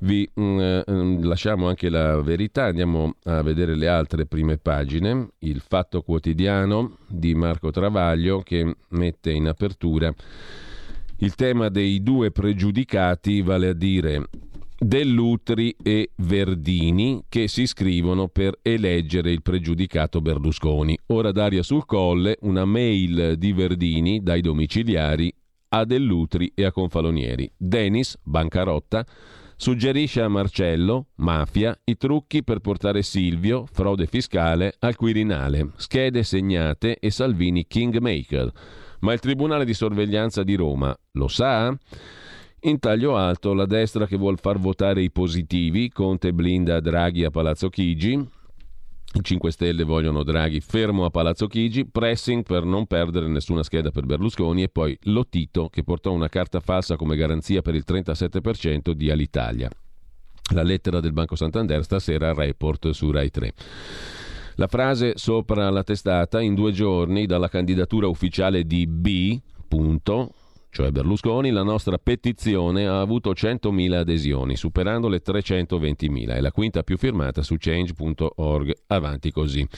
vi mm, eh, mm, lasciamo anche la verità, andiamo a vedere le altre prime pagine. Il Fatto Quotidiano di Marco Travaglio che mette in apertura il tema dei due pregiudicati, vale a dire Dell'Utri e Verdini che si iscrivono per eleggere il pregiudicato Berlusconi. Ora d'aria sul colle, una mail di Verdini dai domiciliari a Dell'Utri e a Confalonieri. Denis, bancarotta, suggerisce a Marcello, mafia, i trucchi per portare Silvio, frode fiscale, al Quirinale, schede segnate e Salvini kingmaker. Ma il Tribunale di sorveglianza di Roma lo sa? In taglio alto la destra che vuol far votare i positivi, Conte blinda Draghi a Palazzo Chigi, i 5 Stelle vogliono Draghi fermo a Palazzo Chigi, pressing per non perdere nessuna scheda per Berlusconi e poi Lotito che portò una carta falsa come garanzia per il 37% di Alitalia. La lettera del Banco Santander stasera report su Rai 3. La frase sopra la testata in due giorni dalla candidatura ufficiale di B. Punto, cioè Berlusconi, la nostra petizione ha avuto 100.000 adesioni, superando le 320.000. È la quinta più firmata su change.org. Avanti così.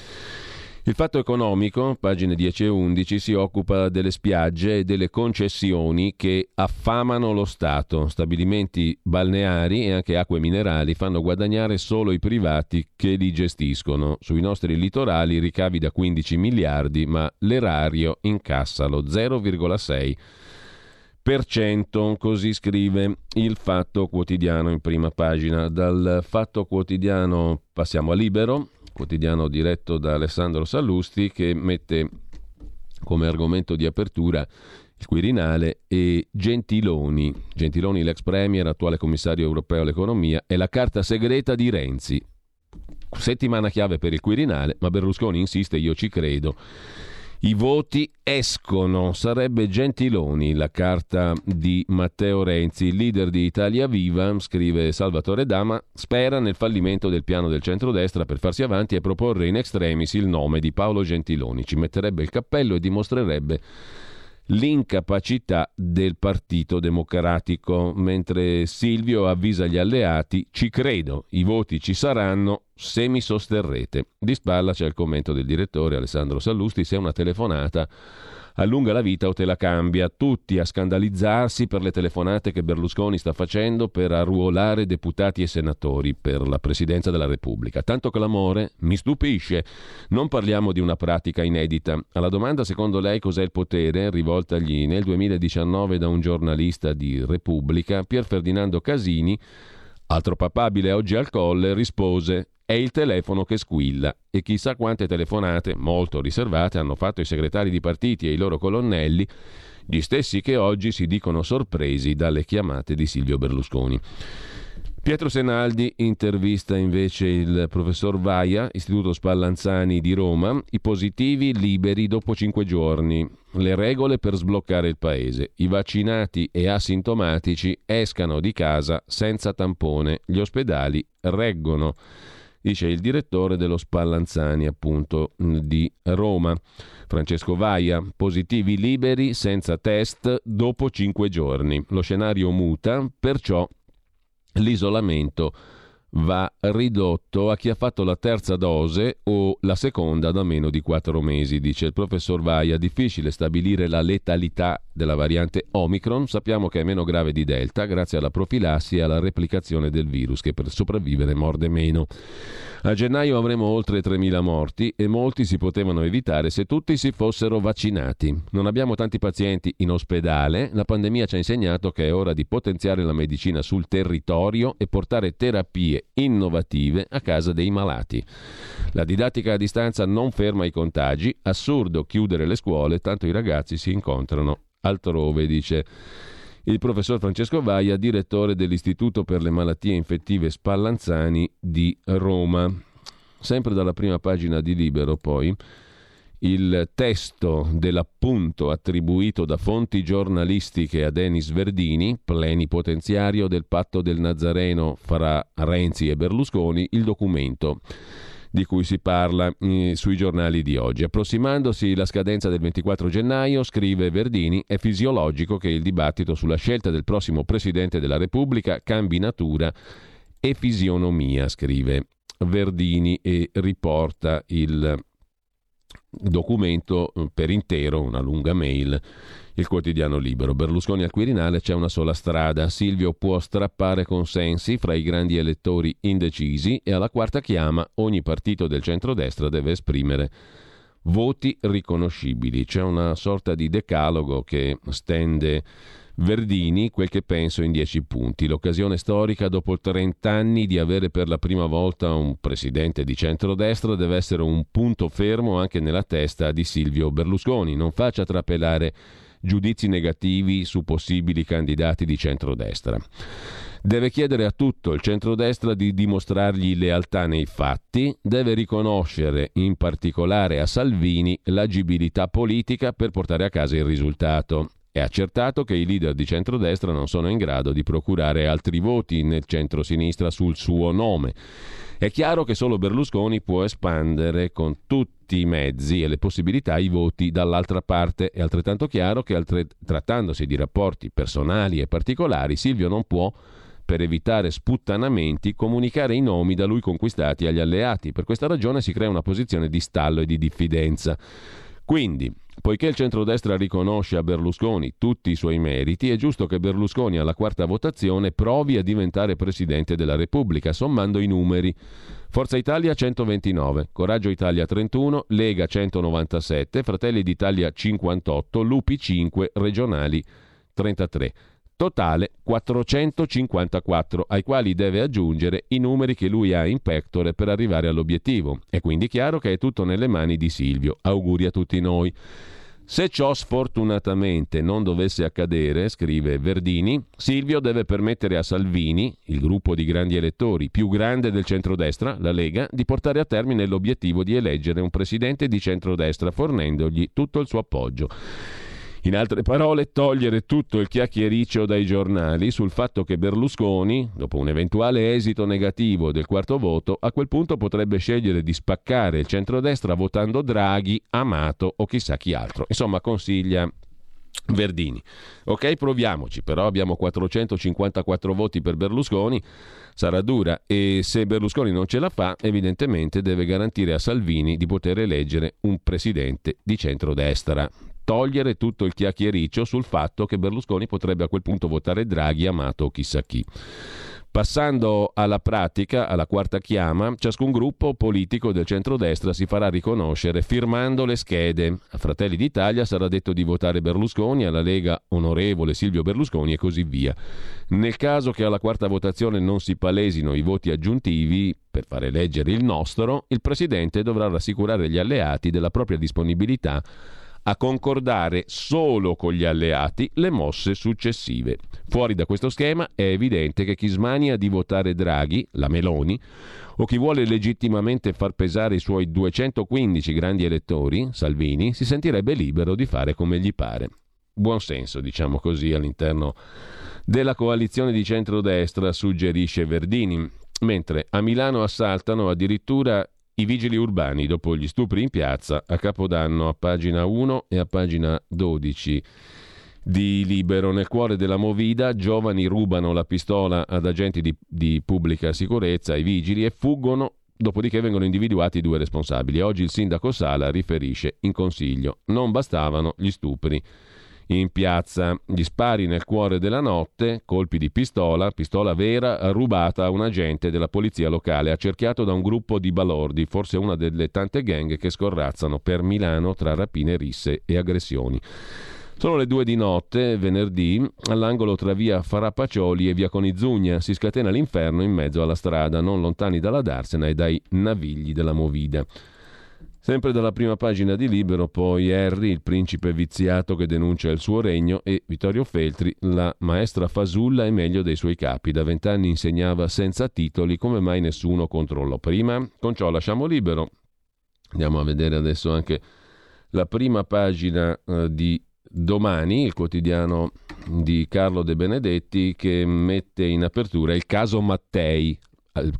Il fatto economico, pagine 10 e 11, si occupa delle spiagge e delle concessioni che affamano lo Stato. Stabilimenti balneari e anche acque minerali fanno guadagnare solo i privati che li gestiscono. Sui nostri litorali ricavi da 15 miliardi, ma l'erario incassa lo 0,6 così scrive il Fatto Quotidiano in prima pagina. Dal Fatto Quotidiano passiamo a Libero, quotidiano diretto da Alessandro Sallusti che mette come argomento di apertura il Quirinale e Gentiloni. Gentiloni, l'ex premier, attuale commissario europeo all'economia, è la carta segreta di Renzi. Settimana chiave per il Quirinale, ma Berlusconi insiste, io ci credo i voti escono, sarebbe Gentiloni la carta di Matteo Renzi, leader di Italia Viva, scrive Salvatore Dama, spera nel fallimento del piano del centrodestra per farsi avanti e proporre in extremis il nome di Paolo Gentiloni. Ci metterebbe il cappello e dimostrerebbe l'incapacità del Partito Democratico, mentre Silvio avvisa gli alleati, ci credo, i voti ci saranno se mi sosterrete. Di spalla c'è il commento del direttore Alessandro Sallusti, se una telefonata allunga la vita o te la cambia. Tutti a scandalizzarsi per le telefonate che Berlusconi sta facendo per arruolare deputati e senatori per la presidenza della Repubblica. Tanto clamore mi stupisce. Non parliamo di una pratica inedita. Alla domanda secondo lei cos'è il potere, rivoltagli nel 2019 da un giornalista di Repubblica, Pier Ferdinando Casini, altro papabile oggi al colle, rispose è il telefono che squilla e chissà quante telefonate, molto riservate, hanno fatto i segretari di partiti e i loro colonnelli, gli stessi che oggi si dicono sorpresi dalle chiamate di Silvio Berlusconi. Pietro Senaldi intervista invece il professor Vaia, Istituto Spallanzani di Roma, i positivi liberi dopo cinque giorni, le regole per sbloccare il paese, i vaccinati e asintomatici escano di casa senza tampone, gli ospedali reggono dice il direttore dello Spallanzani appunto di Roma. Francesco Vaia, positivi liberi senza test dopo cinque giorni. Lo scenario muta, perciò l'isolamento va ridotto a chi ha fatto la terza dose o la seconda da meno di quattro mesi, dice il professor Vaia. Difficile stabilire la letalità della variante Omicron, sappiamo che è meno grave di Delta grazie alla profilassi e alla replicazione del virus che per sopravvivere morde meno. A gennaio avremo oltre 3.000 morti e molti si potevano evitare se tutti si fossero vaccinati. Non abbiamo tanti pazienti in ospedale, la pandemia ci ha insegnato che è ora di potenziare la medicina sul territorio e portare terapie innovative a casa dei malati. La didattica a distanza non ferma i contagi, assurdo chiudere le scuole, tanto i ragazzi si incontrano altrove, dice il professor Francesco Vaia, direttore dell'Istituto per le malattie infettive Spallanzani di Roma. Sempre dalla prima pagina di Libero, poi, il testo dell'appunto attribuito da fonti giornalistiche a Denis Verdini, plenipotenziario del patto del Nazareno fra Renzi e Berlusconi, il documento di cui si parla eh, sui giornali di oggi. Approssimandosi la scadenza del 24 gennaio, scrive Verdini, è fisiologico che il dibattito sulla scelta del prossimo Presidente della Repubblica cambi natura e fisionomia, scrive Verdini e riporta il documento eh, per intero, una lunga mail il quotidiano libero. Berlusconi al Quirinale c'è una sola strada. Silvio può strappare consensi fra i grandi elettori indecisi e alla quarta chiama ogni partito del centrodestra deve esprimere voti riconoscibili. C'è una sorta di decalogo che stende Verdini quel che penso in dieci punti. L'occasione storica dopo 30 anni di avere per la prima volta un presidente di centrodestra deve essere un punto fermo anche nella testa di Silvio Berlusconi. Non faccia trapelare giudizi negativi su possibili candidati di centrodestra. Deve chiedere a tutto il centrodestra di dimostrargli lealtà nei fatti, deve riconoscere in particolare a Salvini l'agibilità politica per portare a casa il risultato. È accertato che i leader di centrodestra non sono in grado di procurare altri voti nel centro-sinistra sul suo nome. È chiaro che solo Berlusconi può espandere con tutti i mezzi e le possibilità i voti dall'altra parte. È altrettanto chiaro che, altre... trattandosi di rapporti personali e particolari, Silvio non può per evitare sputtanamenti, comunicare i nomi da lui conquistati agli alleati. Per questa ragione si crea una posizione di stallo e di diffidenza. Quindi, poiché il centrodestra riconosce a Berlusconi tutti i suoi meriti, è giusto che Berlusconi alla quarta votazione provi a diventare Presidente della Repubblica, sommando i numeri. Forza Italia 129, Coraggio Italia 31, Lega 197, Fratelli d'Italia 58, Lupi 5, Regionali 33. Totale 454, ai quali deve aggiungere i numeri che lui ha in pectore per arrivare all'obiettivo. È quindi chiaro che è tutto nelle mani di Silvio. Auguri a tutti noi. Se ciò sfortunatamente non dovesse accadere, scrive Verdini, Silvio deve permettere a Salvini, il gruppo di grandi elettori più grande del centrodestra, la Lega, di portare a termine l'obiettivo di eleggere un presidente di centrodestra fornendogli tutto il suo appoggio. In altre parole, togliere tutto il chiacchiericcio dai giornali sul fatto che Berlusconi, dopo un eventuale esito negativo del quarto voto, a quel punto potrebbe scegliere di spaccare il centrodestra votando Draghi, Amato o chissà chi altro. Insomma, consiglia Verdini. Ok, proviamoci, però abbiamo 454 voti per Berlusconi, sarà dura e se Berlusconi non ce la fa, evidentemente deve garantire a Salvini di poter eleggere un presidente di centrodestra togliere tutto il chiacchiericcio sul fatto che Berlusconi potrebbe a quel punto votare Draghi, Amato o chissà chi. Passando alla pratica, alla quarta chiama, ciascun gruppo politico del centrodestra si farà riconoscere firmando le schede. A Fratelli d'Italia sarà detto di votare Berlusconi, alla Lega onorevole Silvio Berlusconi e così via. Nel caso che alla quarta votazione non si palesino i voti aggiuntivi per fare eleggere il nostro, il Presidente dovrà rassicurare gli alleati della propria disponibilità a concordare solo con gli alleati le mosse successive. Fuori da questo schema è evidente che chi smania di votare Draghi, la Meloni, o chi vuole legittimamente far pesare i suoi 215 grandi elettori, Salvini, si sentirebbe libero di fare come gli pare. Buon senso, diciamo così, all'interno della coalizione di centrodestra, suggerisce Verdini, mentre a Milano assaltano addirittura i vigili urbani dopo gli stupri in piazza a Capodanno a pagina 1 e a pagina 12 di Libero. Nel cuore della movida, giovani rubano la pistola ad agenti di, di pubblica sicurezza, ai vigili, e fuggono Dopodiché vengono individuati i due responsabili. Oggi il sindaco Sala riferisce in consiglio: non bastavano gli stupri in piazza. Gli spari nel cuore della notte, colpi di pistola, pistola vera rubata a un agente della polizia locale, accerchiato da un gruppo di balordi, forse una delle tante gang che scorrazzano per Milano tra rapine, risse e aggressioni. Sono le due di notte, venerdì, all'angolo tra via Farapaccioli e via Conizugna. Si scatena l'inferno in mezzo alla strada, non lontani dalla Darsena e dai navigli della Movida. Sempre dalla prima pagina di Libero, poi Harry, il principe viziato che denuncia il suo regno, e Vittorio Feltri, la maestra fasulla e meglio dei suoi capi. Da vent'anni insegnava senza titoli, come mai nessuno controllò prima? Con ciò lasciamo libero. Andiamo a vedere adesso anche la prima pagina eh, di Domani, il quotidiano di Carlo De Benedetti, che mette in apertura il caso Mattei,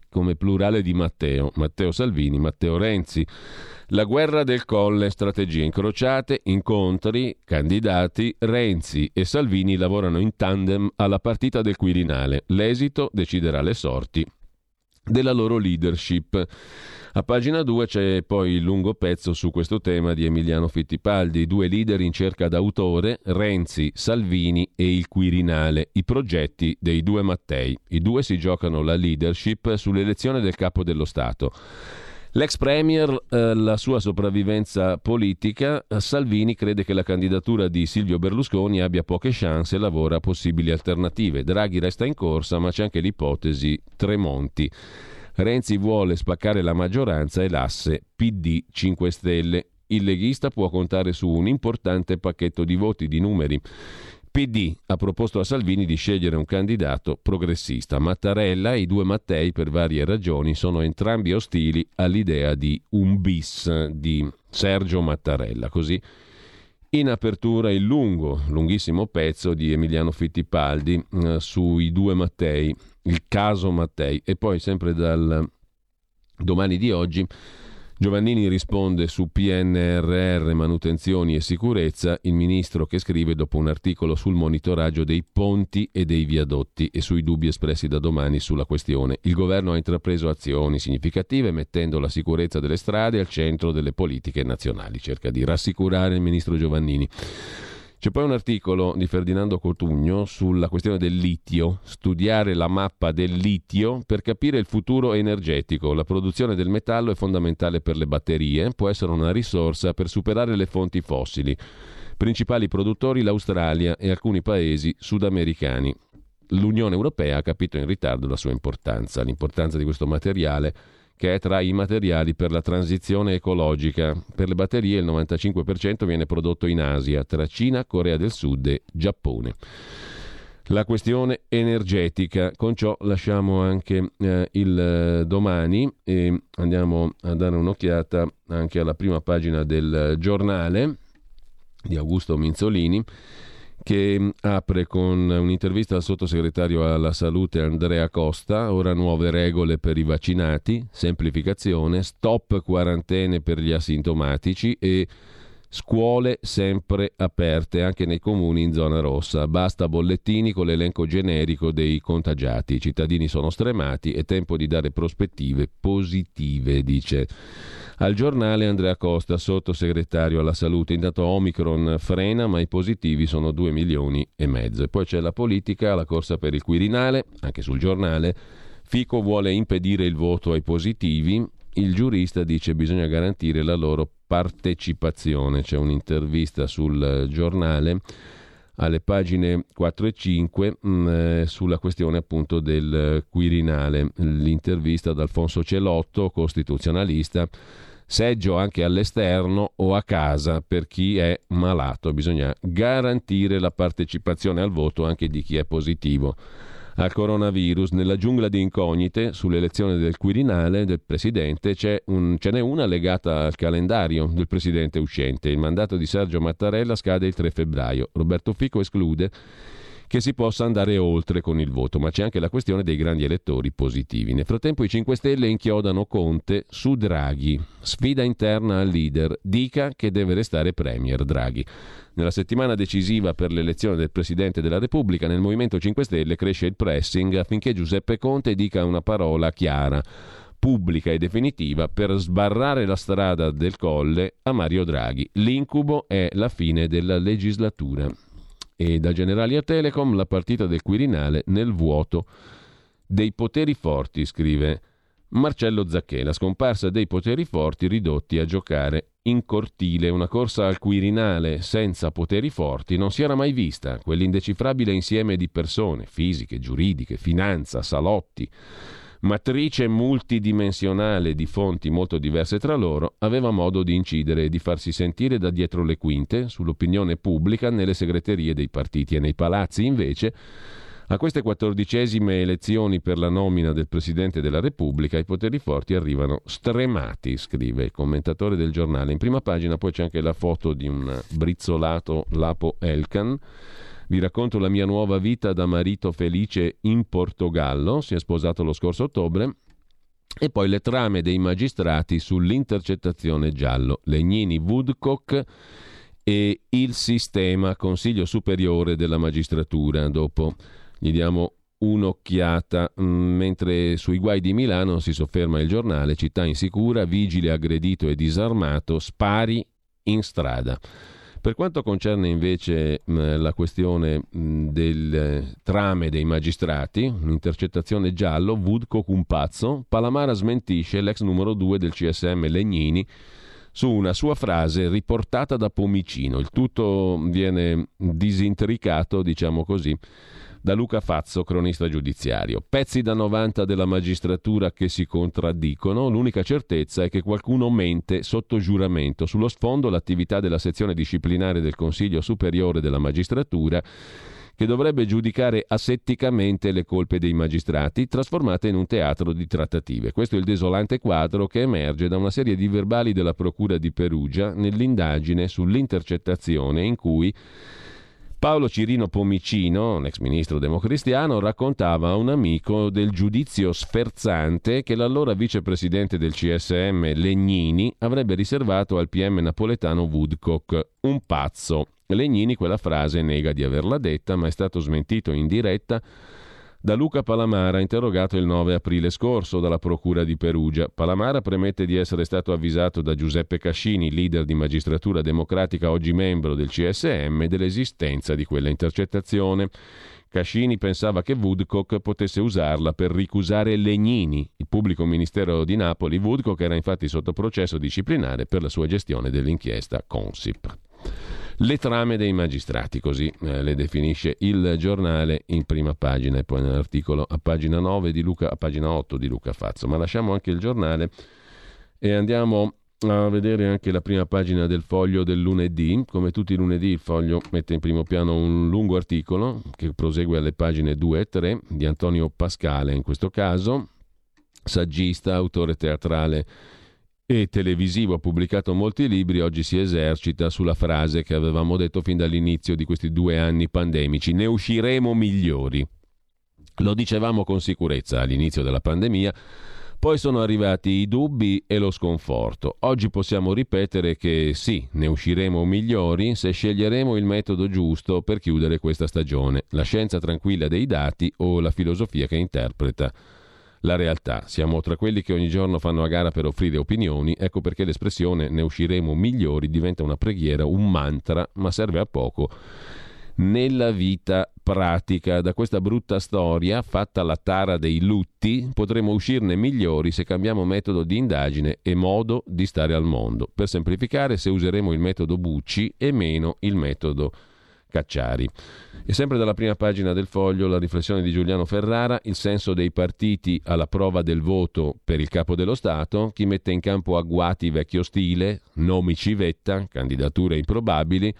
come plurale di Matteo, Matteo Salvini, Matteo Renzi. La guerra del colle, strategie incrociate, incontri, candidati, Renzi e Salvini lavorano in tandem alla partita del Quirinale. L'esito deciderà le sorti della loro leadership. A pagina 2 c'è poi il lungo pezzo su questo tema di Emiliano Fittipaldi, due leader in cerca d'autore, Renzi, Salvini e il Quirinale, i progetti dei due Mattei. I due si giocano la leadership sull'elezione del capo dello Stato. L'ex Premier, eh, la sua sopravvivenza politica, Salvini crede che la candidatura di Silvio Berlusconi abbia poche chance e lavora a possibili alternative. Draghi resta in corsa, ma c'è anche l'ipotesi Tremonti. Renzi vuole spaccare la maggioranza e l'asse PD 5 Stelle. Il leghista può contare su un importante pacchetto di voti, di numeri. PD ha proposto a Salvini di scegliere un candidato progressista. Mattarella e i due Mattei, per varie ragioni, sono entrambi ostili all'idea di un bis di Sergio Mattarella. Così in apertura il lungo, lunghissimo pezzo di Emiliano Fittipaldi eh, sui due Mattei, il caso Mattei. E poi sempre dal domani di oggi Giovannini risponde su PNRR, manutenzioni e sicurezza, il ministro che scrive dopo un articolo sul monitoraggio dei ponti e dei viadotti e sui dubbi espressi da domani sulla questione. Il governo ha intrapreso azioni significative mettendo la sicurezza delle strade al centro delle politiche nazionali, cerca di rassicurare il ministro Giovannini. C'è poi un articolo di Ferdinando Cotugno sulla questione del litio, studiare la mappa del litio per capire il futuro energetico. La produzione del metallo è fondamentale per le batterie, può essere una risorsa per superare le fonti fossili. Principali produttori l'Australia e alcuni paesi sudamericani. L'Unione Europea ha capito in ritardo la sua importanza, l'importanza di questo materiale che è tra i materiali per la transizione ecologica. Per le batterie il 95% viene prodotto in Asia, tra Cina, Corea del Sud e Giappone. La questione energetica, con ciò lasciamo anche eh, il eh, domani e andiamo a dare un'occhiata anche alla prima pagina del giornale di Augusto Minzolini che apre con un'intervista al sottosegretario alla salute Andrea Costa, ora nuove regole per i vaccinati, semplificazione, stop quarantene per gli asintomatici e Scuole sempre aperte anche nei comuni in zona rossa. Basta bollettini con l'elenco generico dei contagiati. I cittadini sono stremati, è tempo di dare prospettive positive, dice al giornale Andrea Costa, sottosegretario alla salute. Intanto Omicron frena, ma i positivi sono 2 milioni e mezzo. E poi c'è la politica, la corsa per il Quirinale, anche sul giornale. Fico vuole impedire il voto ai positivi. Il giurista dice che bisogna garantire la loro partecipazione. C'è un'intervista sul giornale alle pagine 4 e 5 mh, mm, eh, sulla questione appunto del Quirinale. L'intervista ad Alfonso Celotto, costituzionalista seggio anche all'esterno o a casa per chi è malato. Bisogna garantire la partecipazione al voto anche di chi è positivo al coronavirus. Nella giungla di incognite sull'elezione del Quirinale del Presidente un, ce n'è una legata al calendario del Presidente uscente. Il mandato di Sergio Mattarella scade il 3 febbraio. Roberto Fico esclude che si possa andare oltre con il voto, ma c'è anche la questione dei grandi elettori positivi. Nel frattempo i 5 Stelle inchiodano Conte su Draghi, sfida interna al leader, dica che deve restare Premier Draghi. Nella settimana decisiva per l'elezione del Presidente della Repubblica, nel Movimento 5 Stelle cresce il pressing affinché Giuseppe Conte dica una parola chiara pubblica e definitiva per sbarrare la strada del colle a Mario Draghi. L'incubo è la fine della legislatura e da Generali a Telecom la partita del Quirinale nel vuoto dei poteri forti, scrive Marcello Zacchè, la scomparsa dei poteri forti ridotti a giocare in cortile, una corsa al Quirinale senza poteri forti non si era mai vista, quell'indecifrabile insieme di persone, fisiche, giuridiche, finanza, salotti, matrice multidimensionale di fonti molto diverse tra loro, aveva modo di incidere e di farsi sentire da dietro le quinte sull'opinione pubblica nelle segreterie dei partiti e nei palazzi. Invece, a queste quattordicesime elezioni per la nomina del Presidente della Repubblica i poteri forti arrivano stremati, scrive il commentatore del giornale. In prima pagina poi c'è anche la foto di un brizzolato Lapo Elkan vi racconto la mia nuova vita da marito felice in Portogallo, si è sposato lo scorso ottobre, e poi le trame dei magistrati sull'intercettazione giallo, Legnini Woodcock e il sistema Consiglio Superiore della Magistratura. Dopo gli diamo un'occhiata, mm, mentre sui guai di Milano si sofferma il giornale, città insicura, vigile aggredito e disarmato, spari in strada. Per quanto concerne invece mh, la questione mh, del trame dei magistrati, un'intercettazione giallo, Woodcock un pazzo, Palamara smentisce l'ex numero 2 del CSM Legnini su una sua frase riportata da Pomicino. Il tutto viene disintricato, diciamo così, da Luca Fazzo, cronista giudiziario. Pezzi da 90 della magistratura che si contraddicono, l'unica certezza è che qualcuno mente sotto giuramento. Sullo sfondo l'attività della sezione disciplinare del Consiglio Superiore della Magistratura che dovrebbe giudicare asetticamente le colpe dei magistrati, trasformate in un teatro di trattative. Questo è il desolante quadro che emerge da una serie di verbali della Procura di Perugia nell'indagine sull'intercettazione in cui Paolo Cirino Pomicino, un ex ministro democristiano, raccontava a un amico del giudizio sferzante che l'allora vicepresidente del CSM Legnini avrebbe riservato al PM napoletano Woodcock, un pazzo. Legnini quella frase nega di averla detta, ma è stato smentito in diretta da Luca Palamara, interrogato il 9 aprile scorso dalla Procura di Perugia. Palamara premette di essere stato avvisato da Giuseppe Cascini, leader di magistratura democratica, oggi membro del CSM, dell'esistenza di quella intercettazione. Cascini pensava che Woodcock potesse usarla per ricusare Legnini. Il pubblico ministero di Napoli, Woodcock, era infatti sotto processo disciplinare per la sua gestione dell'inchiesta Consip. Le trame dei magistrati, così eh, le definisce il giornale in prima pagina e poi nell'articolo a pagina 9 di Luca, a pagina 8 di Luca Fazzo. Ma lasciamo anche il giornale e andiamo a vedere anche la prima pagina del foglio del lunedì. Come tutti i lunedì il foglio mette in primo piano un lungo articolo che prosegue alle pagine 2 e 3 di Antonio Pascale in questo caso, saggista, autore teatrale e televisivo, ha pubblicato molti libri, oggi si esercita sulla frase che avevamo detto fin dall'inizio di questi due anni pandemici, ne usciremo migliori. Lo dicevamo con sicurezza all'inizio della pandemia, poi sono arrivati i dubbi e lo sconforto. Oggi possiamo ripetere che sì, ne usciremo migliori se sceglieremo il metodo giusto per chiudere questa stagione, la scienza tranquilla dei dati o la filosofia che interpreta la realtà. Siamo tra quelli che ogni giorno fanno a gara per offrire opinioni, ecco perché l'espressione ne usciremo migliori diventa una preghiera, un mantra, ma serve a poco nella vita pratica. Da questa brutta storia, fatta la tara dei lutti, potremo uscirne migliori se cambiamo metodo di indagine e modo di stare al mondo. Per semplificare, se useremo il metodo Bucci e meno il metodo Cacciari. E sempre dalla prima pagina del foglio la riflessione di Giuliano Ferrara, il senso dei partiti alla prova del voto per il capo dello Stato, chi mette in campo agguati vecchio stile, nomi civetta, candidature improbabili,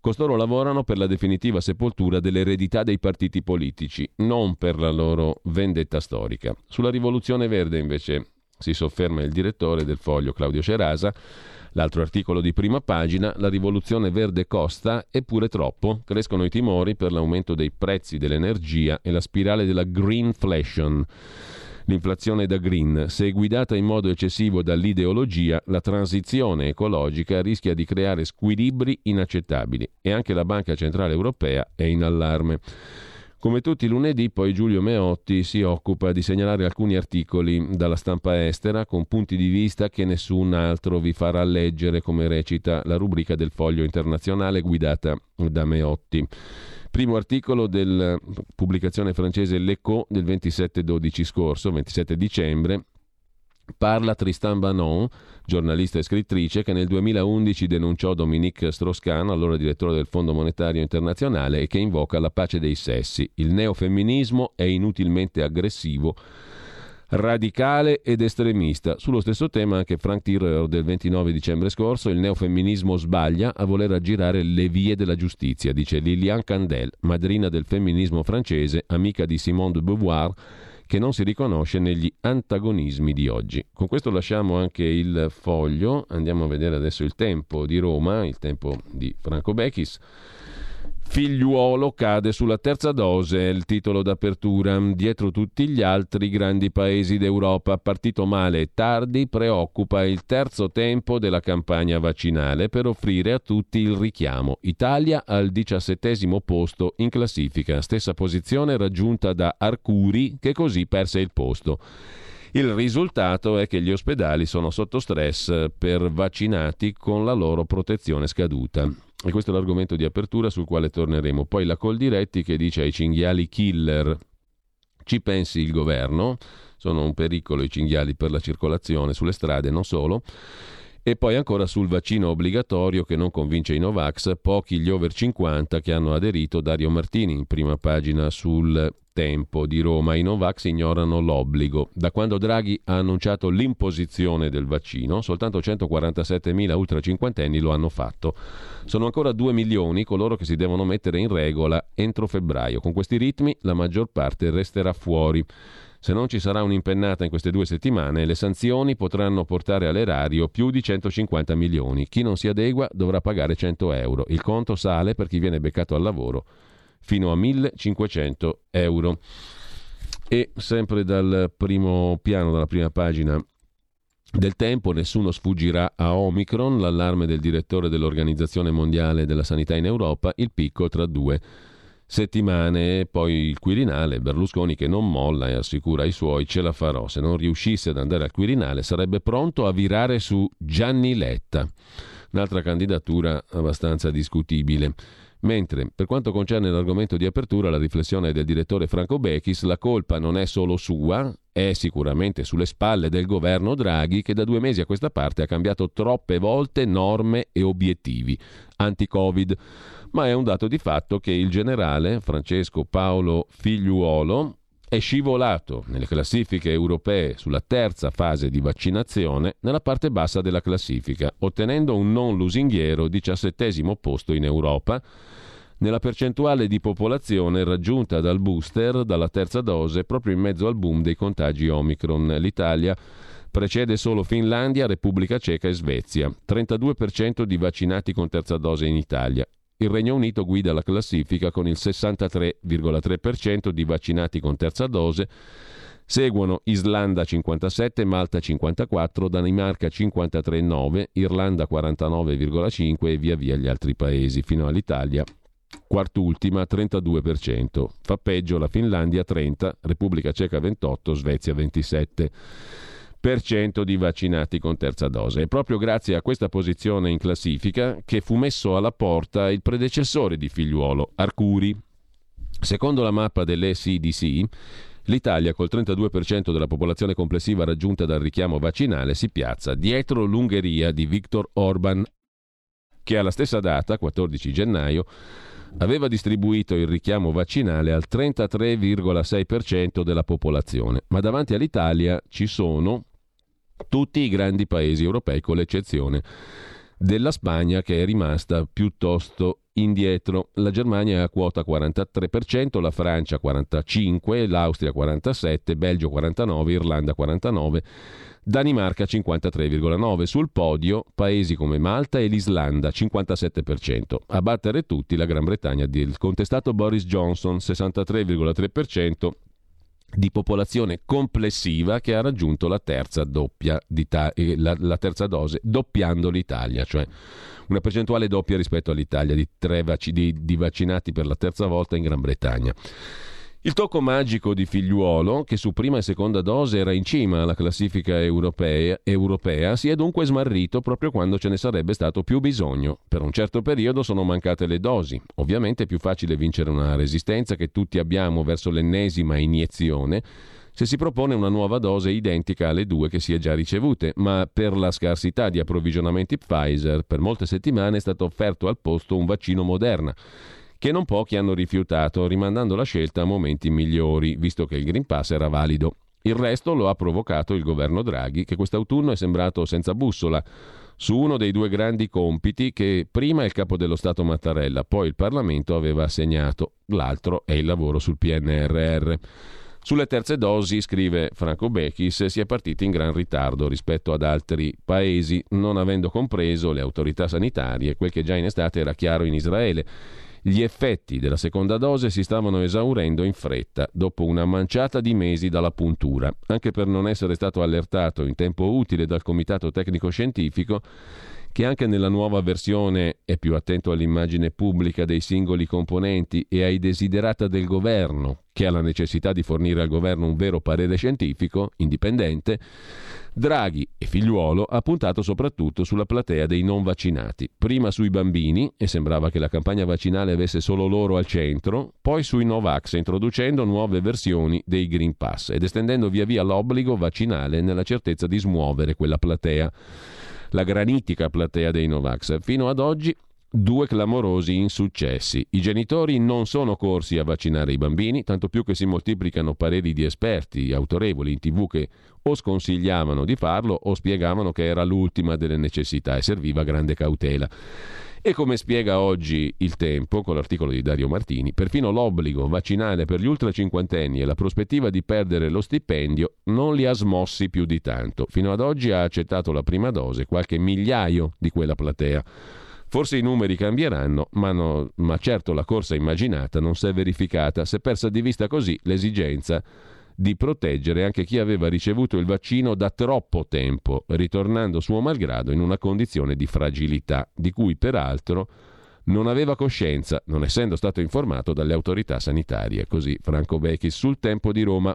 costoro lavorano per la definitiva sepoltura dell'eredità dei partiti politici, non per la loro vendetta storica. Sulla rivoluzione verde invece si sofferma il direttore del foglio Claudio Cerasa, L'altro articolo di prima pagina, la rivoluzione verde costa, eppure troppo, crescono i timori per l'aumento dei prezzi dell'energia e la spirale della greenflation. L'inflazione da green, se guidata in modo eccessivo dall'ideologia, la transizione ecologica rischia di creare squilibri inaccettabili e anche la Banca Centrale Europea è in allarme. Come tutti i lunedì, poi Giulio Meotti si occupa di segnalare alcuni articoli dalla stampa estera con punti di vista che nessun altro vi farà leggere, come recita la rubrica del foglio internazionale guidata da Meotti. Primo articolo della pubblicazione francese L'Echo del 27-12 scorso, 27 dicembre, Parla Tristan Banon, giornalista e scrittrice, che nel 2011 denunciò Dominique Strauss-Kahn, allora direttore del Fondo Monetario Internazionale, e che invoca la pace dei sessi. Il neofemminismo è inutilmente aggressivo, radicale ed estremista. Sullo stesso tema anche Frank Tireur del 29 dicembre scorso, il neofemminismo sbaglia a voler aggirare le vie della giustizia, dice Liliane Candel, madrina del femminismo francese, amica di Simone de Beauvoir, che non si riconosce negli antagonismi di oggi. Con questo lasciamo anche il foglio, andiamo a vedere adesso il tempo di Roma, il tempo di Franco Bechis. Figliuolo cade sulla terza dose, il titolo d'apertura. Dietro tutti gli altri grandi paesi d'Europa, partito male e tardi, preoccupa il terzo tempo della campagna vaccinale per offrire a tutti il richiamo. Italia al diciassettesimo posto in classifica, stessa posizione raggiunta da Arcuri che così perse il posto. Il risultato è che gli ospedali sono sotto stress per vaccinati con la loro protezione scaduta. E questo è l'argomento di apertura sul quale torneremo. Poi la Coldiretti che dice ai cinghiali killer, ci pensi il governo, sono un pericolo i cinghiali per la circolazione sulle strade, non solo. E poi ancora sul vaccino obbligatorio che non convince i Novax, pochi gli over 50 che hanno aderito Dario Martini in prima pagina sul Tempo di Roma. I Novax ignorano l'obbligo. Da quando Draghi ha annunciato l'imposizione del vaccino, soltanto 147.000 ultra cinquantenni lo hanno fatto. Sono ancora 2 milioni coloro che si devono mettere in regola entro febbraio. Con questi ritmi la maggior parte resterà fuori. Se non ci sarà un'impennata in queste due settimane, le sanzioni potranno portare all'erario più di 150 milioni. Chi non si adegua dovrà pagare 100 euro. Il conto sale per chi viene beccato al lavoro fino a 1500 euro. E sempre dal primo piano, dalla prima pagina del tempo, nessuno sfuggirà a Omicron, l'allarme del direttore dell'Organizzazione Mondiale della Sanità in Europa, il picco tra due settimane, poi il Quirinale, Berlusconi che non molla e assicura ai suoi ce la farò, se non riuscisse ad andare al Quirinale sarebbe pronto a virare su Gianni Letta, un'altra candidatura abbastanza discutibile. Mentre per quanto concerne l'argomento di apertura, la riflessione del direttore Franco Bechis, la colpa non è solo sua, è sicuramente sulle spalle del governo Draghi che da due mesi a questa parte ha cambiato troppe volte norme e obiettivi anti-Covid. Ma è un dato di fatto che il generale Francesco Paolo Figliuolo è scivolato nelle classifiche europee sulla terza fase di vaccinazione nella parte bassa della classifica, ottenendo un non lusinghiero diciassettesimo posto in Europa nella percentuale di popolazione raggiunta dal booster dalla terza dose proprio in mezzo al boom dei contagi Omicron. L'Italia precede solo Finlandia, Repubblica Ceca e Svezia. 32% di vaccinati con terza dose in Italia il Regno Unito guida la classifica con il 63,3% di vaccinati con terza dose. Seguono Islanda 57, Malta 54, Danimarca 53,9, Irlanda 49,5 e via via gli altri paesi, fino all'Italia quart'ultima 32%. Fa peggio la Finlandia 30, Repubblica Ceca 28, Svezia 27 di vaccinati con terza dose. È proprio grazie a questa posizione in classifica che fu messo alla porta il predecessore di figliuolo, Arcuri. Secondo la mappa dell'ECDC, l'Italia, col 32% della popolazione complessiva raggiunta dal richiamo vaccinale, si piazza dietro l'Ungheria di Viktor Orban, che alla stessa data, 14 gennaio, aveva distribuito il richiamo vaccinale al 33,6% della popolazione, ma davanti all'Italia ci sono tutti i grandi paesi europei con l'eccezione della Spagna che è rimasta piuttosto indietro. La Germania è a quota 43%, la Francia 45%, l'Austria 47%, Belgio 49%, Irlanda 49%, Danimarca 53,9%. Sul podio paesi come Malta e l'Islanda 57%. A battere tutti la Gran Bretagna del contestato Boris Johnson 63,3% di popolazione complessiva che ha raggiunto la terza, doppia eh, la, la terza dose, doppiando l'Italia, cioè una percentuale doppia rispetto all'Italia di, vac- di, di vaccinati per la terza volta in Gran Bretagna. Il tocco magico di figliuolo, che su prima e seconda dose era in cima alla classifica europea, europea, si è dunque smarrito proprio quando ce ne sarebbe stato più bisogno. Per un certo periodo sono mancate le dosi. Ovviamente è più facile vincere una resistenza che tutti abbiamo verso l'ennesima iniezione se si propone una nuova dose identica alle due che si è già ricevute, ma per la scarsità di approvvigionamenti Pfizer per molte settimane è stato offerto al posto un vaccino Moderna che non pochi hanno rifiutato, rimandando la scelta a momenti migliori, visto che il Green Pass era valido. Il resto lo ha provocato il governo Draghi, che quest'autunno è sembrato senza bussola su uno dei due grandi compiti che prima il capo dello Stato Mattarella, poi il Parlamento aveva assegnato. L'altro è il lavoro sul PNRR. Sulle terze dosi, scrive Franco Bechis, si è partiti in gran ritardo rispetto ad altri paesi, non avendo compreso le autorità sanitarie quel che già in estate era chiaro in Israele gli effetti della seconda dose si stavano esaurendo in fretta, dopo una manciata di mesi dalla puntura, anche per non essere stato allertato in tempo utile dal Comitato Tecnico Scientifico che anche nella nuova versione è più attento all'immagine pubblica dei singoli componenti e ai desiderata del governo, che alla necessità di fornire al governo un vero parere scientifico, indipendente, Draghi e Figliuolo ha puntato soprattutto sulla platea dei non vaccinati, prima sui bambini, e sembrava che la campagna vaccinale avesse solo loro al centro, poi sui Novax, introducendo nuove versioni dei Green Pass ed estendendo via via l'obbligo vaccinale nella certezza di smuovere quella platea la granitica platea dei Novax. Fino ad oggi due clamorosi insuccessi. I genitori non sono corsi a vaccinare i bambini, tanto più che si moltiplicano pareri di esperti autorevoli in tv che o sconsigliavano di farlo o spiegavano che era l'ultima delle necessità e serviva grande cautela. E come spiega oggi il tempo, con l'articolo di Dario Martini, perfino l'obbligo vaccinale per gli ultracinquantenni e la prospettiva di perdere lo stipendio non li ha smossi più di tanto. Fino ad oggi ha accettato la prima dose qualche migliaio di quella platea. Forse i numeri cambieranno, ma, no, ma certo la corsa immaginata non si è verificata, è persa di vista così l'esigenza di proteggere anche chi aveva ricevuto il vaccino da troppo tempo, ritornando suo malgrado in una condizione di fragilità, di cui peraltro non aveva coscienza, non essendo stato informato dalle autorità sanitarie. Così Franco Vecchi sul tempo di Roma.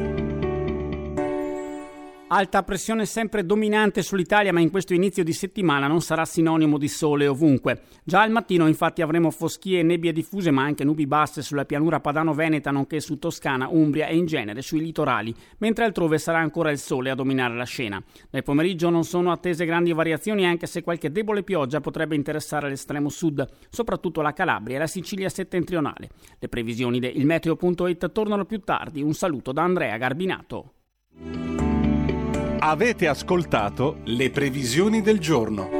Alta pressione sempre dominante sull'Italia, ma in questo inizio di settimana non sarà sinonimo di sole ovunque. Già al mattino infatti avremo foschie e nebbie diffuse, ma anche nubi basse sulla pianura padano-veneta, nonché su Toscana, Umbria e in genere sui litorali, mentre altrove sarà ancora il sole a dominare la scena. Nel pomeriggio non sono attese grandi variazioni, anche se qualche debole pioggia potrebbe interessare l'estremo sud, soprattutto la Calabria e la Sicilia settentrionale. Le previsioni del Meteo.it tornano più tardi. Un saluto da Andrea Garbinato. Avete ascoltato le previsioni del giorno.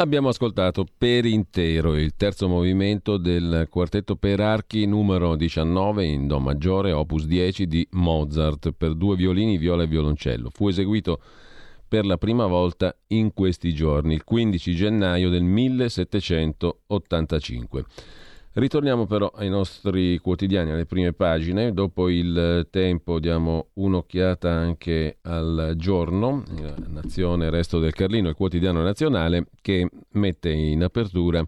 Abbiamo ascoltato per intero il terzo movimento del quartetto per archi numero 19 in Do maggiore, opus 10 di Mozart per due violini, viola e violoncello. Fu eseguito per la prima volta in questi giorni, il 15 gennaio del 1785. Ritorniamo però ai nostri quotidiani, alle prime pagine. Dopo il tempo diamo un'occhiata anche al giorno, Nazione Resto del Carlino, il quotidiano nazionale, che mette in apertura,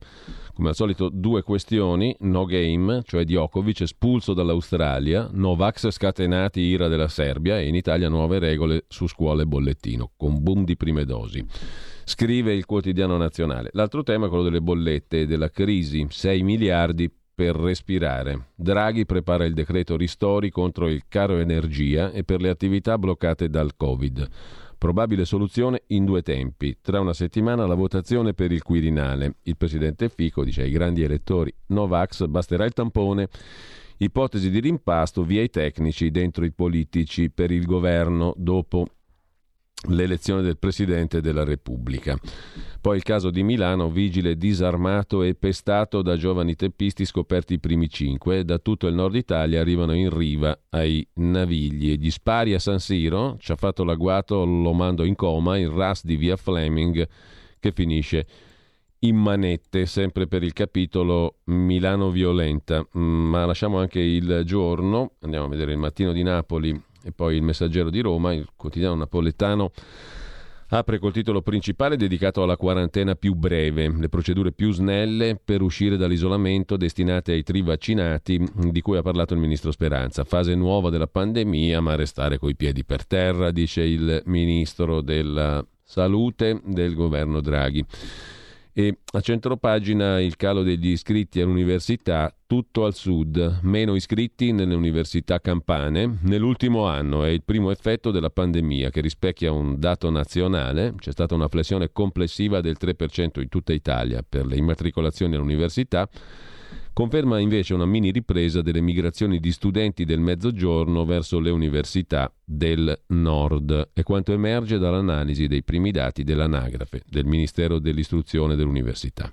come al solito, due questioni. No game, cioè Djokovic espulso dall'Australia, Novax scatenati ira della Serbia e in Italia nuove regole su scuole e bollettino, con boom di prime dosi scrive il quotidiano nazionale. L'altro tema è quello delle bollette e della crisi, 6 miliardi per respirare. Draghi prepara il decreto ristori contro il caro energia e per le attività bloccate dal Covid. Probabile soluzione in due tempi. Tra una settimana la votazione per il Quirinale. Il presidente Fico dice ai grandi elettori Novax basterà il tampone. Ipotesi di rimpasto via i tecnici dentro i politici per il governo dopo l'elezione del Presidente della Repubblica. Poi il caso di Milano, vigile disarmato e pestato da giovani teppisti scoperti i primi cinque. Da tutto il nord Italia arrivano in riva ai navigli. Gli spari a San Siro, ci ha fatto l'agguato, lo mando in coma, il RAS di via Fleming che finisce in manette, sempre per il capitolo Milano violenta. Mm, ma lasciamo anche il giorno, andiamo a vedere il mattino di Napoli e poi il Messaggero di Roma, il quotidiano napoletano apre col titolo principale dedicato alla quarantena più breve, le procedure più snelle per uscire dall'isolamento destinate ai trivaccinati di cui ha parlato il ministro Speranza. Fase nuova della pandemia, ma restare coi piedi per terra, dice il ministro della Salute del governo Draghi. E a centropagina il calo degli iscritti all'università, tutto al sud, meno iscritti nelle università campane. Nell'ultimo anno è il primo effetto della pandemia che rispecchia un dato nazionale. C'è stata una flessione complessiva del 3% in tutta Italia per le immatricolazioni all'università Conferma invece una mini ripresa delle migrazioni di studenti del mezzogiorno verso le università del nord, è quanto emerge dall'analisi dei primi dati dell'anagrafe del Ministero dell'Istruzione e dell'Università.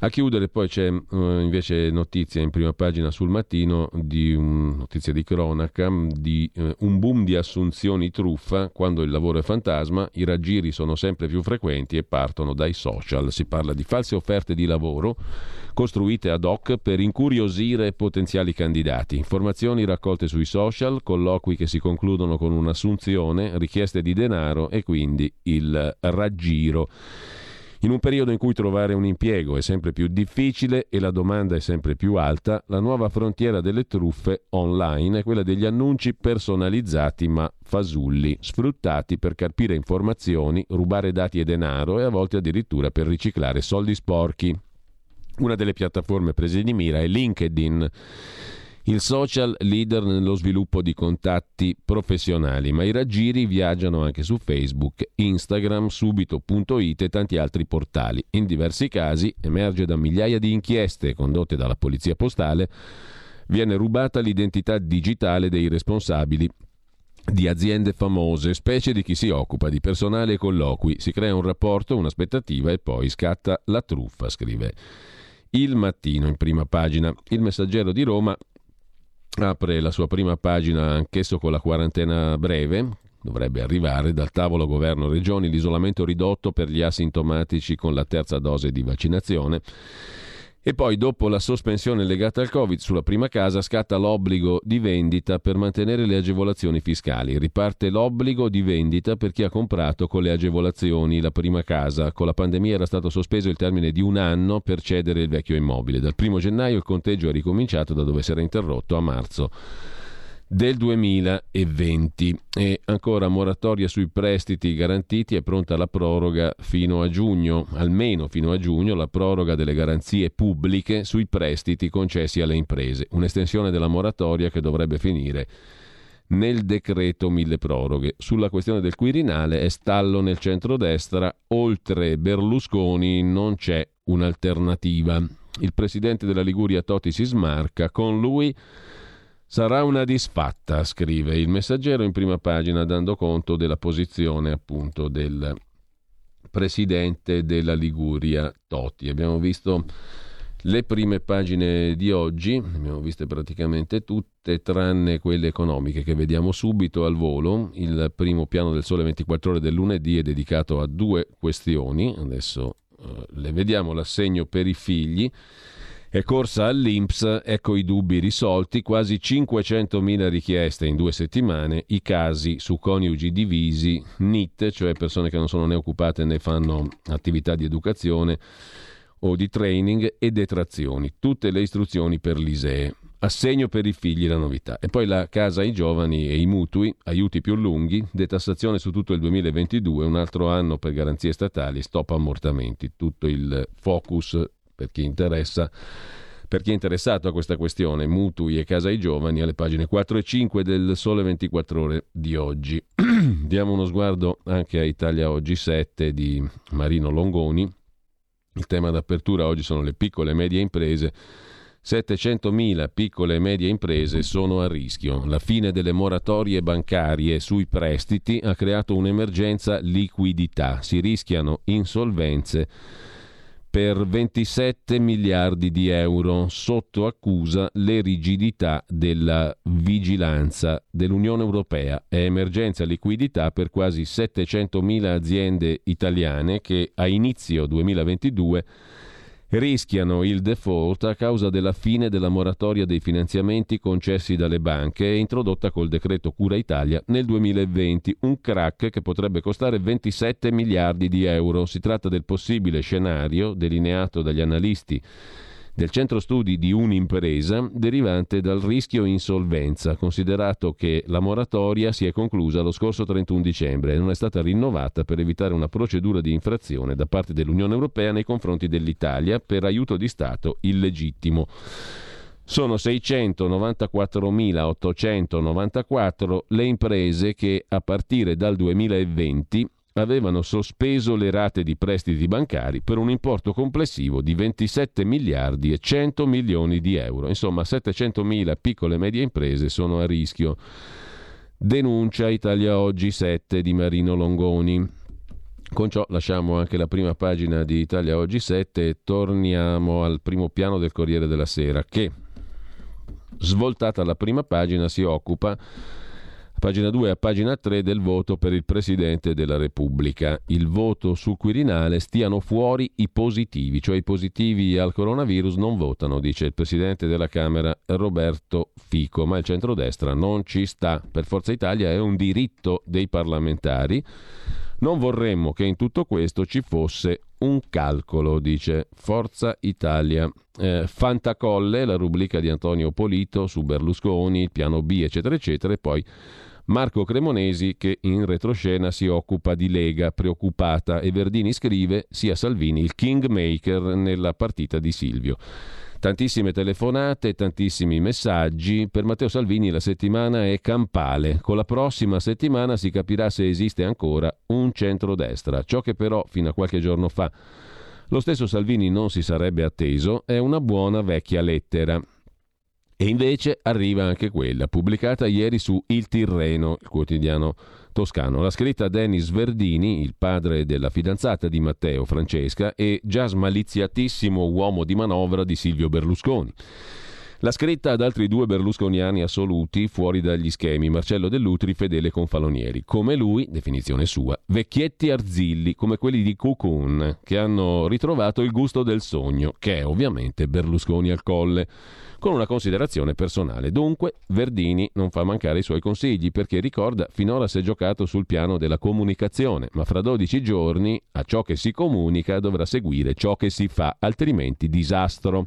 A chiudere poi c'è uh, invece notizia in prima pagina sul mattino di un, notizia di cronaca di uh, un boom di assunzioni truffa quando il lavoro è fantasma, i raggiri sono sempre più frequenti e partono dai social. Si parla di false offerte di lavoro costruite ad hoc per incuriosire potenziali candidati. Informazioni raccolte sui social, colloqui che si concludono con un'assunzione, richieste di denaro e quindi il raggiro. In un periodo in cui trovare un impiego è sempre più difficile e la domanda è sempre più alta, la nuova frontiera delle truffe online è quella degli annunci personalizzati ma fasulli, sfruttati per carpire informazioni, rubare dati e denaro e a volte addirittura per riciclare soldi sporchi. Una delle piattaforme prese di mira è LinkedIn il social leader nello sviluppo di contatti professionali, ma i raggiri viaggiano anche su Facebook, Instagram, subito.it e tanti altri portali. In diversi casi emerge da migliaia di inchieste condotte dalla Polizia Postale viene rubata l'identità digitale dei responsabili di aziende famose, specie di chi si occupa di personale e colloqui. Si crea un rapporto, un'aspettativa e poi scatta la truffa, scrive il mattino in prima pagina. Il messaggero di Roma apre la sua prima pagina anch'esso con la quarantena breve. Dovrebbe arrivare dal tavolo governo regioni l'isolamento ridotto per gli asintomatici con la terza dose di vaccinazione e poi, dopo la sospensione legata al Covid sulla prima casa, scatta l'obbligo di vendita per mantenere le agevolazioni fiscali. Riparte l'obbligo di vendita per chi ha comprato con le agevolazioni la prima casa. Con la pandemia era stato sospeso il termine di un anno per cedere il vecchio immobile. Dal primo gennaio il conteggio è ricominciato da dove si era interrotto a marzo del 2020. E ancora moratoria sui prestiti garantiti, è pronta la proroga fino a giugno, almeno fino a giugno, la proroga delle garanzie pubbliche sui prestiti concessi alle imprese. Un'estensione della moratoria che dovrebbe finire nel decreto mille proroghe. Sulla questione del Quirinale è stallo nel centrodestra, oltre Berlusconi non c'è un'alternativa. Il presidente della Liguria Toti si smarca, con lui Sarà una disfatta, scrive il messaggero in prima pagina, dando conto della posizione appunto del presidente della Liguria Totti. Abbiamo visto le prime pagine di oggi, le abbiamo viste praticamente tutte, tranne quelle economiche che vediamo subito al volo. Il primo piano del Sole 24 ore del lunedì è dedicato a due questioni, adesso eh, le vediamo, l'assegno per i figli. È corsa all'Inps, ecco i dubbi risolti, quasi 500.000 richieste in due settimane, i casi su coniugi divisi, NIT, cioè persone che non sono né occupate né fanno attività di educazione, o di training e detrazioni, tutte le istruzioni per l'ISEE. Assegno per i figli la novità. E poi la casa ai giovani e i mutui, aiuti più lunghi, detassazione su tutto il 2022, un altro anno per garanzie statali, stop ammortamenti. Tutto il focus per chi interessa per chi è interessato a questa questione, mutui e casa ai giovani, alle pagine 4 e 5 del Sole 24 ore di oggi. Diamo uno sguardo anche a Italia Oggi 7 di Marino Longoni, il tema d'apertura oggi sono le piccole e medie imprese. 700.000 piccole e medie imprese sono a rischio. La fine delle moratorie bancarie sui prestiti ha creato un'emergenza liquidità. Si rischiano insolvenze per 27 miliardi di euro sotto accusa le rigidità della vigilanza dell'Unione Europea. È emergenza liquidità per quasi 700 mila aziende italiane che a inizio 2022 rischiano il default a causa della fine della moratoria dei finanziamenti concessi dalle banche introdotta col decreto Cura Italia nel 2020, un crack che potrebbe costare 27 miliardi di euro. Si tratta del possibile scenario delineato dagli analisti del centro studi di un'impresa derivante dal rischio insolvenza, considerato che la moratoria si è conclusa lo scorso 31 dicembre e non è stata rinnovata per evitare una procedura di infrazione da parte dell'Unione Europea nei confronti dell'Italia per aiuto di Stato illegittimo. Sono 694.894 le imprese che a partire dal 2020 avevano sospeso le rate di prestiti bancari per un importo complessivo di 27 miliardi e 100 milioni di euro. Insomma, 700 mila piccole e medie imprese sono a rischio. Denuncia Italia Oggi 7 di Marino Longoni. Con ciò lasciamo anche la prima pagina di Italia Oggi 7 e torniamo al primo piano del Corriere della Sera che, svoltata la prima pagina, si occupa pagina 2 a pagina 3 del voto per il Presidente della Repubblica. Il voto sul Quirinale stiano fuori i positivi, cioè i positivi al coronavirus non votano, dice il Presidente della Camera Roberto Fico, ma il centrodestra non ci sta. Per Forza Italia è un diritto dei parlamentari. Non vorremmo che in tutto questo ci fosse un calcolo, dice Forza Italia. Eh, Fantacolle, la rubrica di Antonio Polito su Berlusconi, piano B, eccetera, eccetera, e poi Marco Cremonesi che in retroscena si occupa di Lega preoccupata e Verdini scrive sia Salvini il kingmaker nella partita di Silvio. Tantissime telefonate, tantissimi messaggi. Per Matteo Salvini la settimana è campale. Con la prossima settimana si capirà se esiste ancora un centrodestra. Ciò che però fino a qualche giorno fa lo stesso Salvini non si sarebbe atteso è una buona vecchia lettera. E invece arriva anche quella, pubblicata ieri su Il Tirreno, il quotidiano toscano. L'ha scritta Denis Verdini, il padre della fidanzata di Matteo, Francesca, e già smaliziatissimo uomo di manovra di Silvio Berlusconi. L'ha scritta ad altri due berlusconiani assoluti fuori dagli schemi, Marcello Dell'Utri, fedele confalonieri. Come lui, definizione sua, vecchietti arzilli, come quelli di Cocoon, che hanno ritrovato il gusto del sogno, che è ovviamente Berlusconi al colle con una considerazione personale. Dunque, Verdini non fa mancare i suoi consigli perché ricorda finora si è giocato sul piano della comunicazione, ma fra 12 giorni a ciò che si comunica dovrà seguire ciò che si fa, altrimenti disastro.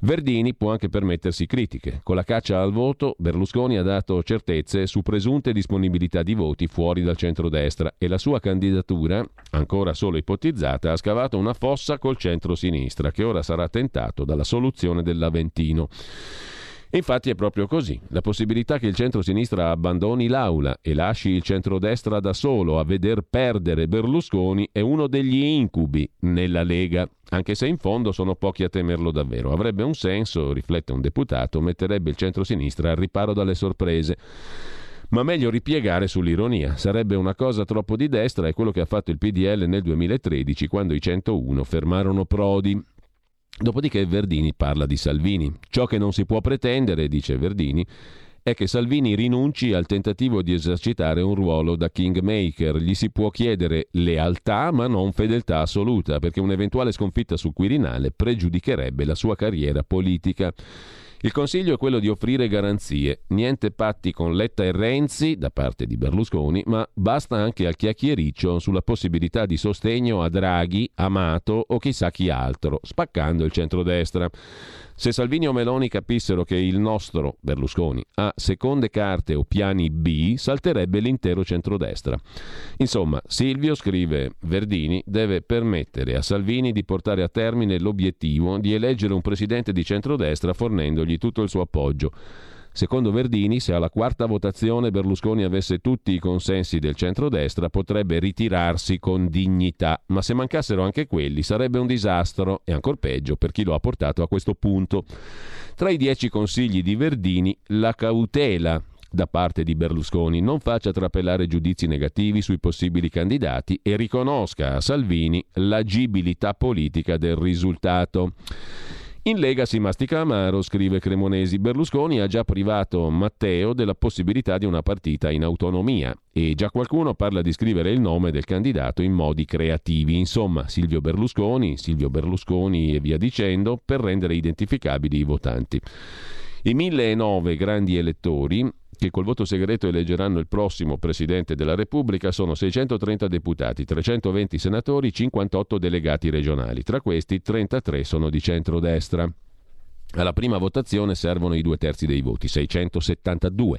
Verdini può anche permettersi critiche. Con la caccia al voto, Berlusconi ha dato certezze su presunte disponibilità di voti fuori dal centrodestra e la sua candidatura, ancora solo ipotizzata, ha scavato una fossa col centro-sinistra che ora sarà tentato dalla soluzione dell'Aventino. Infatti è proprio così. La possibilità che il centro-sinistra abbandoni l'aula e lasci il centro-destra da solo a veder perdere Berlusconi è uno degli incubi nella Lega, anche se in fondo sono pochi a temerlo davvero. Avrebbe un senso, riflette un deputato, metterebbe il centro-sinistra al riparo dalle sorprese. ma meglio ripiegare sull'ironia. Sarebbe una cosa troppo di destra, è quello che ha fatto il PDL nel 2013 quando i 101 fermarono Prodi. Dopodiché Verdini parla di Salvini. Ciò che non si può pretendere, dice Verdini, è che Salvini rinunci al tentativo di esercitare un ruolo da kingmaker. Gli si può chiedere lealtà ma non fedeltà assoluta, perché un'eventuale sconfitta sul Quirinale pregiudicherebbe la sua carriera politica. Il consiglio è quello di offrire garanzie, niente patti con Letta e Renzi da parte di Berlusconi, ma basta anche al chiacchiericcio sulla possibilità di sostegno a Draghi, Amato o chissà chi altro, spaccando il centrodestra. Se Salvini o Meloni capissero che il nostro Berlusconi ha seconde carte o piani B, salterebbe l'intero centrodestra. Insomma, Silvio, scrive Verdini, deve permettere a Salvini di portare a termine l'obiettivo di eleggere un presidente di centrodestra fornendogli tutto il suo appoggio. Secondo Verdini, se alla quarta votazione Berlusconi avesse tutti i consensi del centrodestra, potrebbe ritirarsi con dignità, ma se mancassero anche quelli sarebbe un disastro e ancor peggio per chi lo ha portato a questo punto. Tra i dieci consigli di Verdini, la cautela da parte di Berlusconi non faccia trapelare giudizi negativi sui possibili candidati e riconosca a Salvini l'agibilità politica del risultato. In Lega si mastica amaro, scrive Cremonesi. Berlusconi ha già privato Matteo della possibilità di una partita in autonomia e già qualcuno parla di scrivere il nome del candidato in modi creativi. Insomma, Silvio Berlusconi, Silvio Berlusconi e via dicendo, per rendere identificabili i votanti. I 1009 grandi elettori che col voto segreto eleggeranno il prossimo Presidente della Repubblica sono 630 deputati, 320 senatori, 58 delegati regionali. Tra questi 33 sono di centrodestra. Alla prima votazione servono i due terzi dei voti, 672.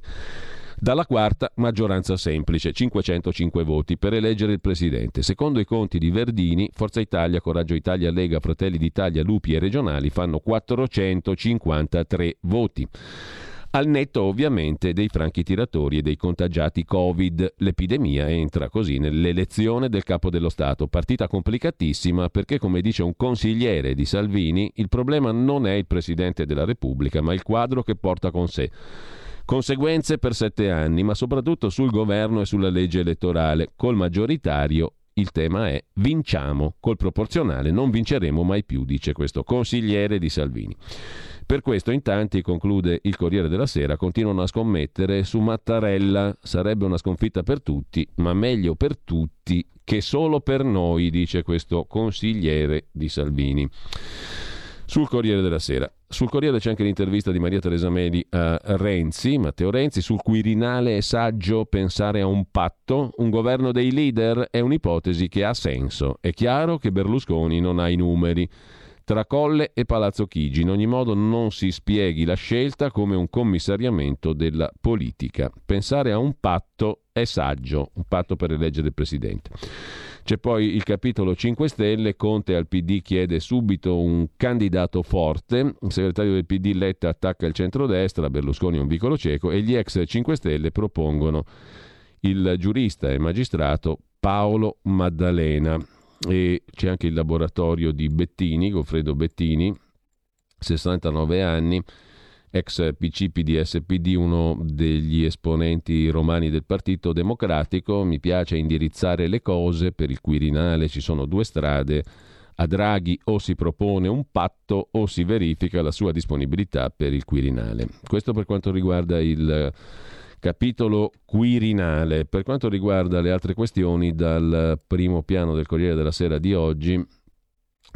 Dalla quarta, maggioranza semplice, 505 voti per eleggere il Presidente. Secondo i conti di Verdini, Forza Italia, Coraggio Italia, Lega, Fratelli d'Italia, Lupi e Regionali fanno 453 voti al netto ovviamente dei franchi tiratori e dei contagiati Covid. L'epidemia entra così nell'elezione del capo dello Stato, partita complicatissima perché, come dice un consigliere di Salvini, il problema non è il Presidente della Repubblica, ma il quadro che porta con sé. Conseguenze per sette anni, ma soprattutto sul governo e sulla legge elettorale. Col maggioritario il tema è vinciamo, col proporzionale non vinceremo mai più, dice questo consigliere di Salvini. Per questo in tanti, conclude il Corriere della Sera, continuano a scommettere su Mattarella. Sarebbe una sconfitta per tutti, ma meglio per tutti che solo per noi, dice questo consigliere di Salvini. Sul Corriere della Sera. Sul Corriere c'è anche l'intervista di Maria Teresa Meli a Renzi, Matteo Renzi, sul Quirinale è saggio pensare a un patto, un governo dei leader è un'ipotesi che ha senso. È chiaro che Berlusconi non ha i numeri tra Colle e Palazzo Chigi. In ogni modo non si spieghi la scelta come un commissariamento della politica. Pensare a un patto è saggio, un patto per eleggere il Presidente. C'è poi il capitolo 5 Stelle, Conte al PD chiede subito un candidato forte, il segretario del PD Letta attacca il centrodestra, Berlusconi è un vicolo cieco e gli ex 5 Stelle propongono il giurista e magistrato Paolo Maddalena e c'è anche il laboratorio di Bettini, Goffredo Bettini, 69 anni, ex PC PDS PD, uno degli esponenti romani del Partito Democratico. Mi piace indirizzare le cose, per il Quirinale ci sono due strade. A Draghi o si propone un patto o si verifica la sua disponibilità per il Quirinale. Questo per quanto riguarda il capitolo Quirinale. Per quanto riguarda le altre questioni, dal primo piano del Corriere della Sera di oggi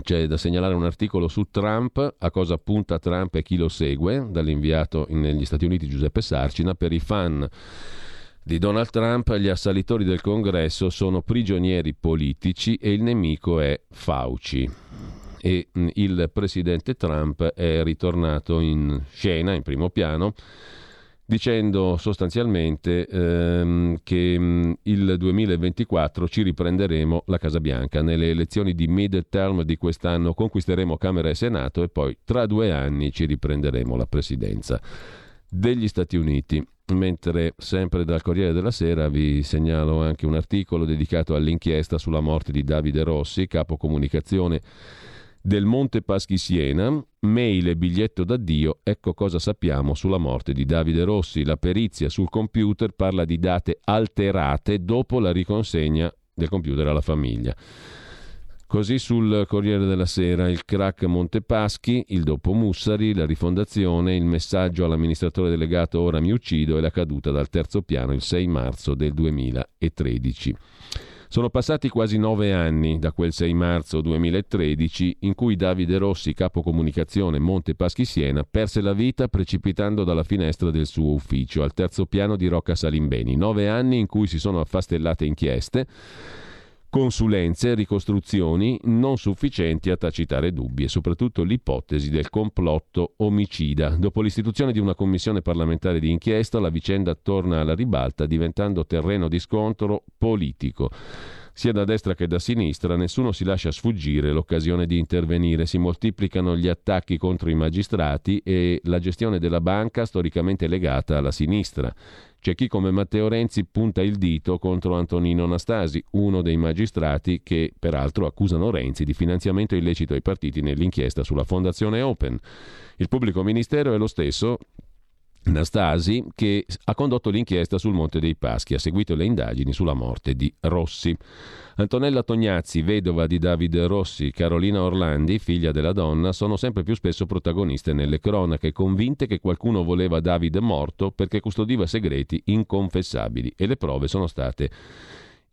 c'è da segnalare un articolo su Trump, a cosa punta Trump e chi lo segue, dall'inviato negli Stati Uniti Giuseppe Sarcina, per i fan di Donald Trump gli assalitori del congresso sono prigionieri politici e il nemico è Fauci. E il presidente Trump è ritornato in scena, in primo piano, dicendo sostanzialmente ehm, che mm, il 2024 ci riprenderemo la Casa Bianca. Nelle elezioni di mid term di quest'anno conquisteremo Camera e Senato e poi tra due anni ci riprenderemo la presidenza degli Stati Uniti. Mentre sempre dal Corriere della Sera vi segnalo anche un articolo dedicato all'inchiesta sulla morte di Davide Rossi, capo comunicazione del Monte Paschi Siena, mail e biglietto d'addio, ecco cosa sappiamo sulla morte di Davide Rossi. La perizia sul computer parla di date alterate dopo la riconsegna del computer alla famiglia. Così sul Corriere della Sera il crack Montepaschi, il dopo Mussari, la rifondazione, il messaggio all'amministratore delegato ora mi uccido e la caduta dal terzo piano il 6 marzo del 2013. Sono passati quasi nove anni da quel 6 marzo 2013 in cui Davide Rossi, capo comunicazione Monte Paschi Siena, perse la vita precipitando dalla finestra del suo ufficio al terzo piano di Rocca Salimbeni. Nove anni in cui si sono affastellate inchieste consulenze e ricostruzioni non sufficienti a tacitare dubbi e soprattutto l'ipotesi del complotto omicida. Dopo l'istituzione di una commissione parlamentare di inchiesta, la vicenda torna alla ribalta diventando terreno di scontro politico. Sia da destra che da sinistra nessuno si lascia sfuggire l'occasione di intervenire, si moltiplicano gli attacchi contro i magistrati e la gestione della banca storicamente legata alla sinistra. C'è chi come Matteo Renzi punta il dito contro Antonino Anastasi, uno dei magistrati che peraltro accusano Renzi di finanziamento illecito ai partiti nell'inchiesta sulla Fondazione Open. Il pubblico ministero è lo stesso Nastasi, che ha condotto l'inchiesta sul Monte dei Paschi, ha seguito le indagini sulla morte di Rossi. Antonella Tognazzi, vedova di Davide Rossi, Carolina Orlandi, figlia della donna, sono sempre più spesso protagoniste nelle cronache, convinte che qualcuno voleva Davide morto perché custodiva segreti inconfessabili e le prove sono state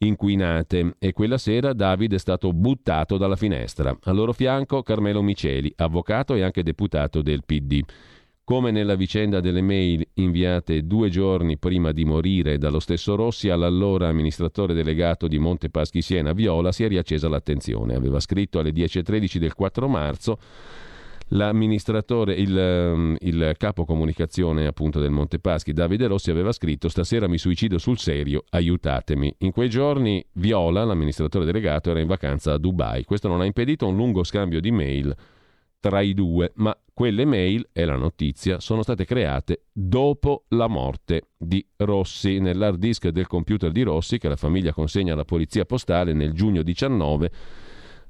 inquinate e quella sera Davide è stato buttato dalla finestra. Al loro fianco Carmelo Miceli, avvocato e anche deputato del PD. Come nella vicenda delle mail inviate due giorni prima di morire dallo stesso Rossi all'allora amministratore delegato di Monte Paschi Siena Viola si è riaccesa l'attenzione. Aveva scritto alle 10.13 del 4 marzo l'amministratore, il, ehm, il, capo comunicazione appunto del Montepaschi, Davide Rossi, aveva scritto stasera mi suicido sul serio, aiutatemi. In quei giorni Viola, l'amministratore delegato, era in vacanza a Dubai. Questo non ha impedito un lungo scambio di mail tra i due, ma quelle mail, è la notizia, sono state create dopo la morte di Rossi. Nell'hard disk del computer di Rossi, che la famiglia consegna alla polizia postale nel giugno 19,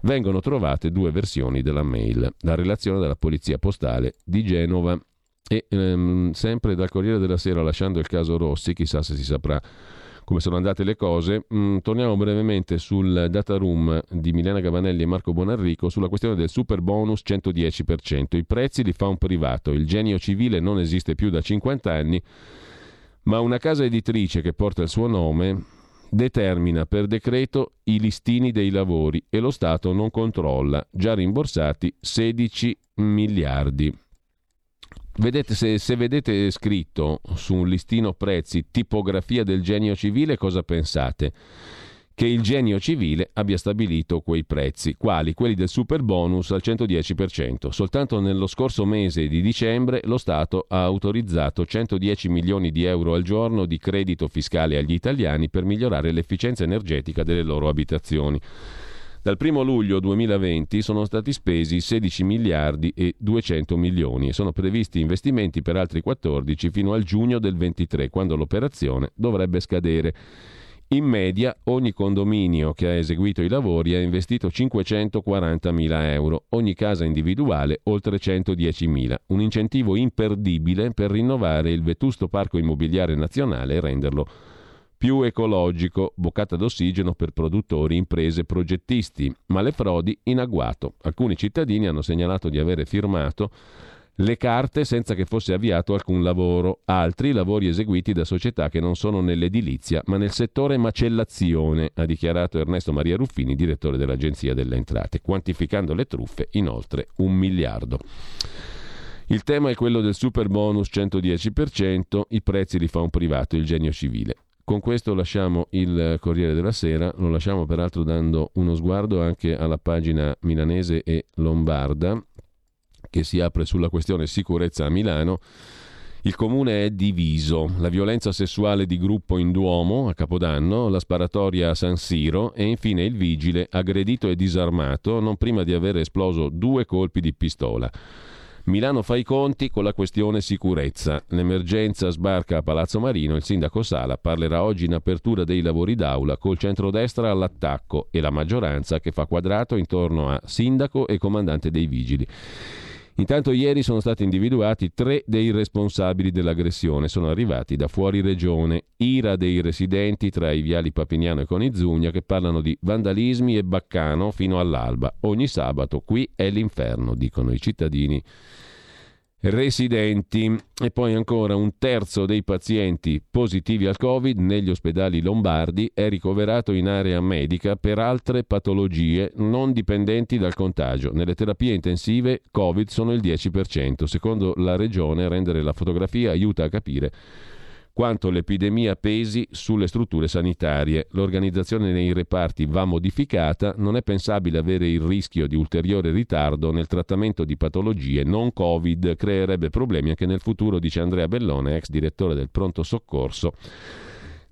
vengono trovate due versioni della mail. La relazione della polizia postale di Genova e ehm, sempre dal Corriere della Sera, lasciando il caso Rossi, chissà se si saprà come sono andate le cose. Mm, torniamo brevemente sul data room di Milena Gavanelli e Marco Bonarrico sulla questione del super bonus 110%. I prezzi li fa un privato, il genio civile non esiste più da 50 anni, ma una casa editrice che porta il suo nome determina per decreto i listini dei lavori e lo Stato non controlla, già rimborsati 16 miliardi. Vedete, se, se, vedete scritto su un listino prezzi tipografia del genio civile, cosa pensate? Che il genio civile abbia stabilito quei prezzi, quali quelli del super bonus al 110%. Soltanto nello scorso mese di dicembre lo Stato ha autorizzato 110 milioni di euro al giorno di credito fiscale agli italiani per migliorare l'efficienza energetica delle loro abitazioni. Dal 1 luglio 2020 sono stati spesi 16 miliardi e 200 milioni e sono previsti investimenti per altri 14 fino al giugno del 23, quando l'operazione dovrebbe scadere. In media ogni condominio che ha eseguito i lavori ha investito 540 mila euro, ogni casa individuale oltre 110 mila, un incentivo imperdibile per rinnovare il vetusto parco immobiliare nazionale e renderlo più ecologico, boccata d'ossigeno per produttori, imprese, progettisti, ma le frodi in agguato. Alcuni cittadini hanno segnalato di avere firmato le carte senza che fosse avviato alcun lavoro, altri lavori eseguiti da società che non sono nell'edilizia ma nel settore macellazione, ha dichiarato Ernesto Maria Ruffini, direttore dell'Agenzia delle Entrate, quantificando le truffe in oltre un miliardo. Il tema è quello del super bonus 110%, i prezzi li fa un privato, il genio civile. Con questo lasciamo il Corriere della Sera, lo lasciamo peraltro dando uno sguardo anche alla pagina milanese e lombarda che si apre sulla questione sicurezza a Milano. Il comune è diviso, la violenza sessuale di gruppo in Duomo a Capodanno, la sparatoria a San Siro e infine il vigile aggredito e disarmato non prima di aver esploso due colpi di pistola. Milano fa i conti con la questione sicurezza. L'emergenza sbarca a Palazzo Marino. Il sindaco Sala parlerà oggi in apertura dei lavori d'aula col centrodestra all'attacco e la maggioranza che fa quadrato intorno a sindaco e comandante dei vigili. Intanto ieri sono stati individuati tre dei responsabili dell'aggressione, sono arrivati da fuori regione, ira dei residenti tra i viali Papignano e Conizugna che parlano di vandalismi e baccano fino all'alba. Ogni sabato qui è l'inferno, dicono i cittadini residenti e poi ancora un terzo dei pazienti positivi al Covid negli ospedali lombardi è ricoverato in area medica per altre patologie non dipendenti dal contagio. Nelle terapie intensive Covid sono il 10%. Secondo la regione rendere la fotografia aiuta a capire quanto l'epidemia pesi sulle strutture sanitarie. L'organizzazione nei reparti va modificata, non è pensabile avere il rischio di ulteriore ritardo nel trattamento di patologie non Covid, creerebbe problemi anche nel futuro, dice Andrea Bellone, ex direttore del pronto soccorso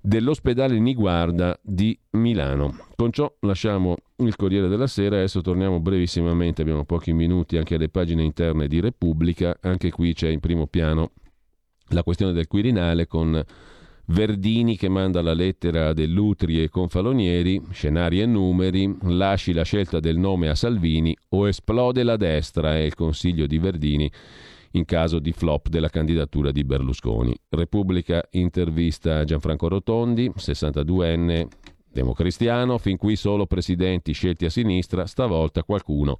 dell'ospedale Niguarda di Milano. Con ciò lasciamo il Corriere della Sera, adesso torniamo brevissimamente, abbiamo pochi minuti anche alle pagine interne di Repubblica, anche qui c'è in primo piano la questione del Quirinale con Verdini che manda la lettera dell'Utri e Confalonieri, scenari e numeri, lasci la scelta del nome a Salvini o esplode la destra è il consiglio di Verdini in caso di flop della candidatura di Berlusconi. Repubblica intervista Gianfranco Rotondi, 62enne democristiano, fin qui solo presidenti scelti a sinistra, stavolta qualcuno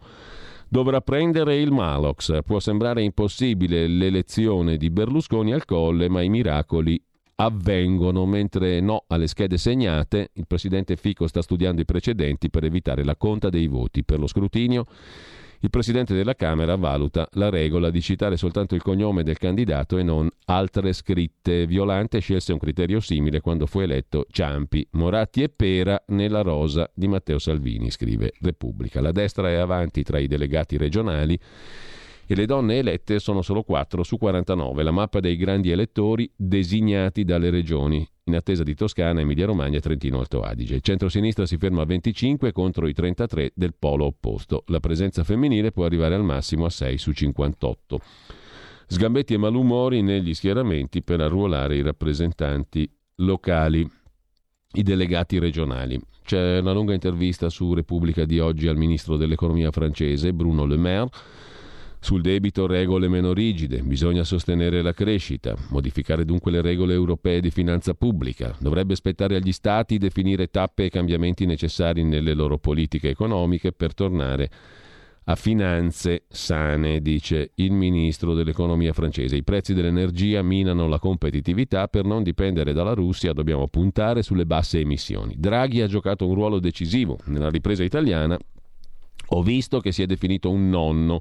dovrà prendere il Malox. Può sembrare impossibile l'elezione di Berlusconi al colle, ma i miracoli avvengono, mentre no alle schede segnate, il presidente Fico sta studiando i precedenti per evitare la conta dei voti per lo scrutinio il Presidente della Camera valuta la regola di citare soltanto il cognome del candidato e non altre scritte. Violante scelse un criterio simile quando fu eletto Ciampi, Moratti e Pera nella rosa di Matteo Salvini, scrive Repubblica. La destra è avanti tra i delegati regionali e le donne elette sono solo 4 su 49, la mappa dei grandi elettori designati dalle regioni in attesa di Toscana, Emilia-Romagna e Trentino-Alto Adige. Il centro-sinistra si ferma a 25 contro i 33 del polo opposto. La presenza femminile può arrivare al massimo a 6 su 58. Sgambetti e malumori negli schieramenti per arruolare i rappresentanti locali, i delegati regionali. C'è una lunga intervista su Repubblica di oggi al ministro dell'economia francese Bruno Le Maire sul debito regole meno rigide, bisogna sostenere la crescita, modificare dunque le regole europee di finanza pubblica, dovrebbe aspettare agli Stati definire tappe e cambiamenti necessari nelle loro politiche economiche per tornare a finanze sane, dice il ministro dell'economia francese. I prezzi dell'energia minano la competitività, per non dipendere dalla Russia dobbiamo puntare sulle basse emissioni. Draghi ha giocato un ruolo decisivo nella ripresa italiana, ho visto che si è definito un nonno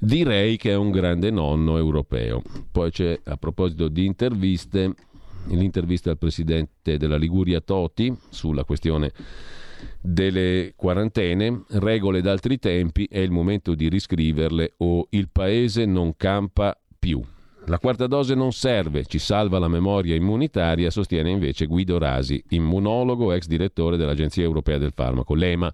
direi che è un grande nonno europeo. Poi c'è, a proposito di interviste, l'intervista al presidente della Liguria Toti sulla questione delle quarantene, regole d'altri tempi, è il momento di riscriverle o il paese non campa più. La quarta dose non serve, ci salva la memoria immunitaria, sostiene invece Guido Rasi, immunologo, ex direttore dell'Agenzia Europea del Farmaco, l'EMA.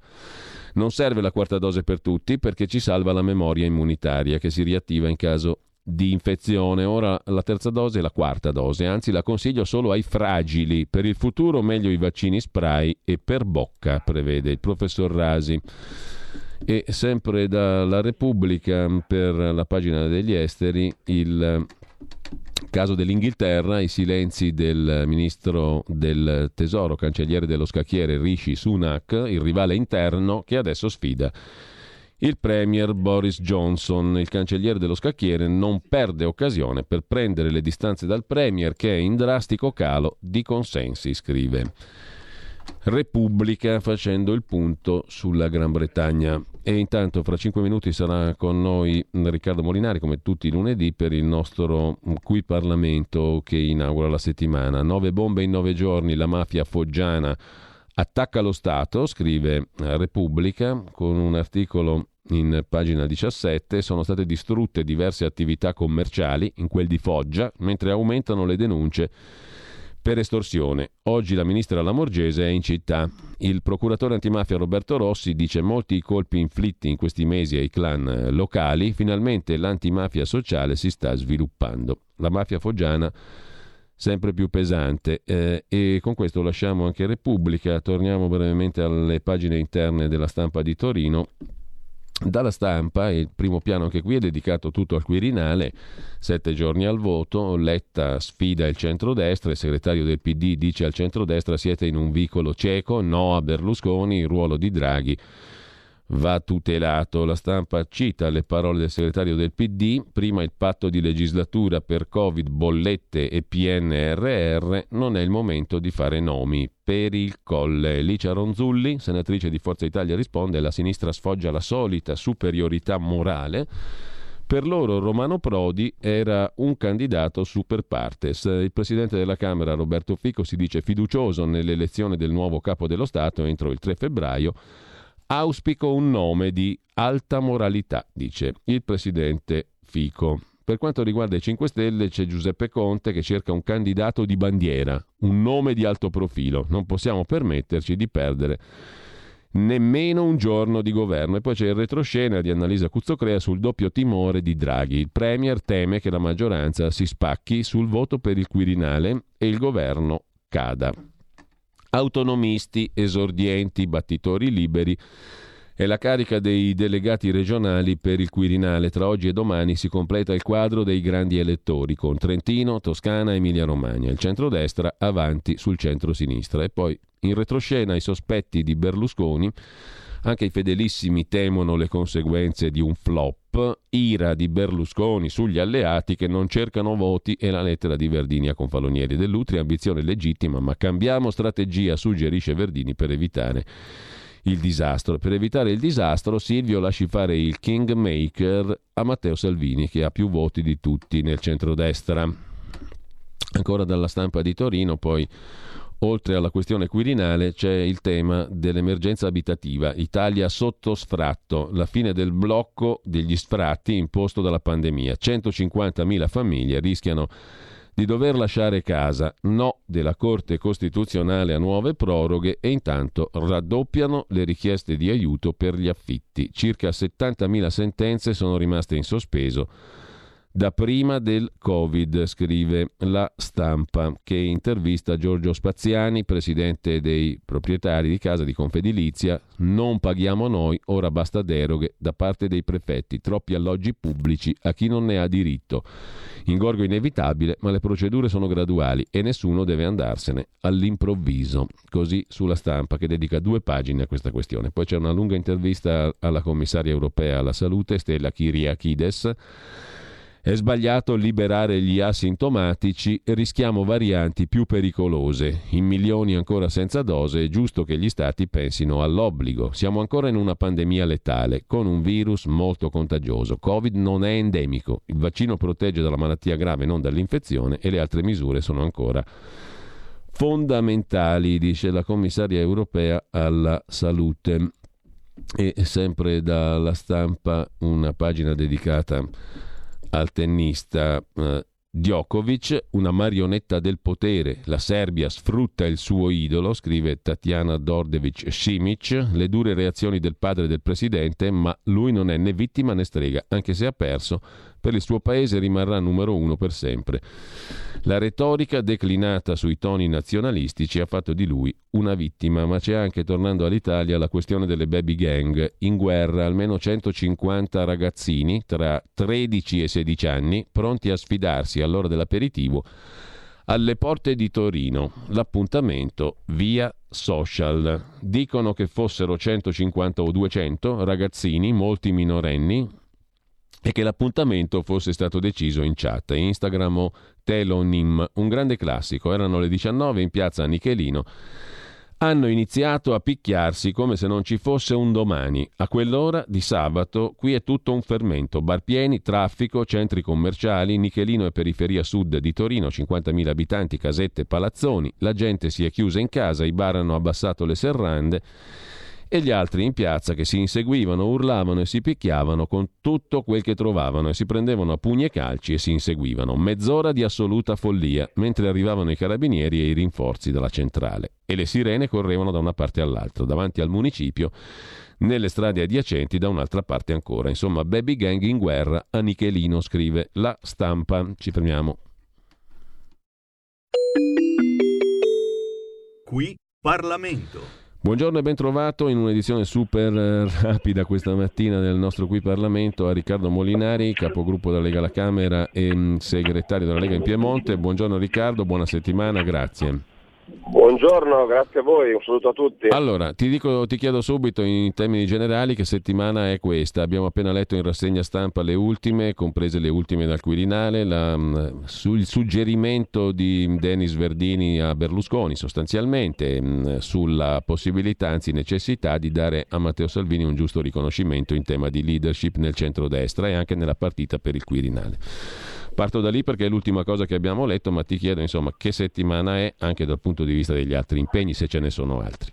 Non serve la quarta dose per tutti perché ci salva la memoria immunitaria che si riattiva in caso di infezione. Ora la terza dose è la quarta dose, anzi la consiglio solo ai fragili. Per il futuro meglio i vaccini spray e per bocca, prevede il professor Rasi. E sempre dalla Repubblica, per la pagina degli esteri, il Caso dell'Inghilterra, i silenzi del ministro del tesoro, cancelliere dello scacchiere Rishi Sunak, il rivale interno che adesso sfida il premier Boris Johnson, il cancelliere dello scacchiere, non perde occasione per prendere le distanze dal premier che è in drastico calo di consensi, scrive. Repubblica facendo il punto sulla Gran Bretagna. E intanto fra cinque minuti sarà con noi Riccardo Molinari, come tutti i lunedì, per il nostro Qui Parlamento che inaugura la settimana. Nove bombe in nove giorni, la mafia foggiana attacca lo Stato, scrive Repubblica, con un articolo in pagina 17, sono state distrutte diverse attività commerciali in quel di Foggia, mentre aumentano le denunce per estorsione. Oggi la ministra Lamorgese è in città. Il procuratore antimafia Roberto Rossi dice molti colpi inflitti in questi mesi ai clan locali, finalmente l'antimafia sociale si sta sviluppando. La mafia foggiana sempre più pesante eh, e con questo lasciamo anche Repubblica, torniamo brevemente alle pagine interne della stampa di Torino dalla stampa, il primo piano anche qui è dedicato tutto al Quirinale, sette giorni al voto, Letta sfida il centrodestra, il segretario del PD dice al centrodestra siete in un vicolo cieco, no a Berlusconi, il ruolo di Draghi va tutelato. La stampa cita le parole del segretario del PD, prima il patto di legislatura per Covid, bollette e PNRR, non è il momento di fare nomi. Per il colle. Licia Ronzulli, senatrice di Forza Italia, risponde la sinistra sfoggia la solita superiorità morale. Per loro Romano Prodi era un candidato super partes. Il presidente della Camera Roberto Fico si dice fiducioso nell'elezione del nuovo capo dello Stato entro il 3 febbraio Auspico un nome di alta moralità, dice il presidente Fico. Per quanto riguarda i 5 Stelle c'è Giuseppe Conte che cerca un candidato di bandiera, un nome di alto profilo. Non possiamo permetterci di perdere nemmeno un giorno di governo. E poi c'è il retroscena di Annalisa Cuzzocrea sul doppio timore di Draghi. Il Premier teme che la maggioranza si spacchi sul voto per il Quirinale e il governo cada autonomisti, esordienti, battitori liberi e la carica dei delegati regionali per il Quirinale. Tra oggi e domani si completa il quadro dei grandi elettori con Trentino, Toscana, Emilia-Romagna, il centrodestra avanti sul centro-sinistra. E poi in retroscena i sospetti di Berlusconi. Anche i fedelissimi temono le conseguenze di un flop, ira di Berlusconi sugli alleati che non cercano voti e la lettera di Verdini a Confalonieri dell'Utri, ambizione legittima, ma cambiamo strategia, suggerisce Verdini per evitare il disastro. Per evitare il disastro, Silvio lasci fare il kingmaker a Matteo Salvini, che ha più voti di tutti nel centrodestra. Ancora dalla stampa di Torino, poi Oltre alla questione quirinale c'è il tema dell'emergenza abitativa. Italia sotto sfratto, la fine del blocco degli sfratti imposto dalla pandemia. 150.000 famiglie rischiano di dover lasciare casa, no della Corte Costituzionale a nuove proroghe e intanto raddoppiano le richieste di aiuto per gli affitti. Circa 70.000 sentenze sono rimaste in sospeso da prima del Covid, scrive la stampa, che intervista Giorgio Spaziani, presidente dei proprietari di casa di Confedilizia. Non paghiamo noi, ora basta deroghe da parte dei prefetti, troppi alloggi pubblici a chi non ne ha diritto. Ingorgo inevitabile, ma le procedure sono graduali e nessuno deve andarsene all'improvviso. Così sulla stampa che dedica due pagine a questa questione. Poi c'è una lunga intervista alla commissaria europea alla salute, Stella Kyriakides è sbagliato liberare gli asintomatici rischiamo varianti più pericolose. In milioni ancora senza dose è giusto che gli stati pensino all'obbligo. Siamo ancora in una pandemia letale, con un virus molto contagioso. Covid non è endemico. Il vaccino protegge dalla malattia grave, non dall'infezione, e le altre misure sono ancora fondamentali, dice la commissaria europea alla salute. E sempre dalla stampa una pagina dedicata al tennista eh, Djokovic, una marionetta del potere. La Serbia sfrutta il suo idolo, scrive Tatiana Dordevic Simic, le dure reazioni del padre del presidente, ma lui non è né vittima né strega, anche se ha perso, per il suo paese rimarrà numero uno per sempre. La retorica declinata sui toni nazionalistici ha fatto di lui una vittima, ma c'è anche, tornando all'Italia, la questione delle baby gang. In guerra almeno 150 ragazzini tra 13 e 16 anni, pronti a sfidarsi all'ora dell'aperitivo, alle porte di Torino. L'appuntamento via social. Dicono che fossero 150 o 200 ragazzini, molti minorenni, e che l'appuntamento fosse stato deciso in chat. Instagram o Telonim, un grande classico, erano le 19 in piazza Nichelino. Hanno iniziato a picchiarsi come se non ci fosse un domani. A quell'ora di sabato qui è tutto un fermento. Bar pieni, traffico, centri commerciali, Nichelino e periferia sud di Torino, 50.000 abitanti, casette, palazzoni. La gente si è chiusa in casa, i bar hanno abbassato le serrande e gli altri in piazza che si inseguivano, urlavano e si picchiavano con tutto quel che trovavano e si prendevano a pugni e calci e si inseguivano. Mezz'ora di assoluta follia, mentre arrivavano i carabinieri e i rinforzi dalla centrale. E le sirene correvano da una parte all'altra, davanti al municipio, nelle strade adiacenti da un'altra parte ancora. Insomma, baby gang in guerra, a Nichelino scrive La Stampa. Ci fermiamo. Qui Parlamento. Buongiorno e ben trovato in un'edizione super eh, rapida questa mattina del nostro Qui Parlamento a Riccardo Molinari, capogruppo della Lega alla Camera e mm, segretario della Lega in Piemonte. Buongiorno Riccardo, buona settimana, grazie. Buongiorno, grazie a voi, un saluto a tutti. Allora, ti, dico, ti chiedo subito in termini generali che settimana è questa. Abbiamo appena letto in rassegna stampa le ultime, comprese le ultime dal Quirinale, la, mm, sul suggerimento di Denis Verdini a Berlusconi sostanzialmente mm, sulla possibilità, anzi necessità di dare a Matteo Salvini un giusto riconoscimento in tema di leadership nel centrodestra e anche nella partita per il Quirinale. Parto da lì perché è l'ultima cosa che abbiamo letto, ma ti chiedo insomma che settimana è anche dal punto di vista degli altri impegni, se ce ne sono altri.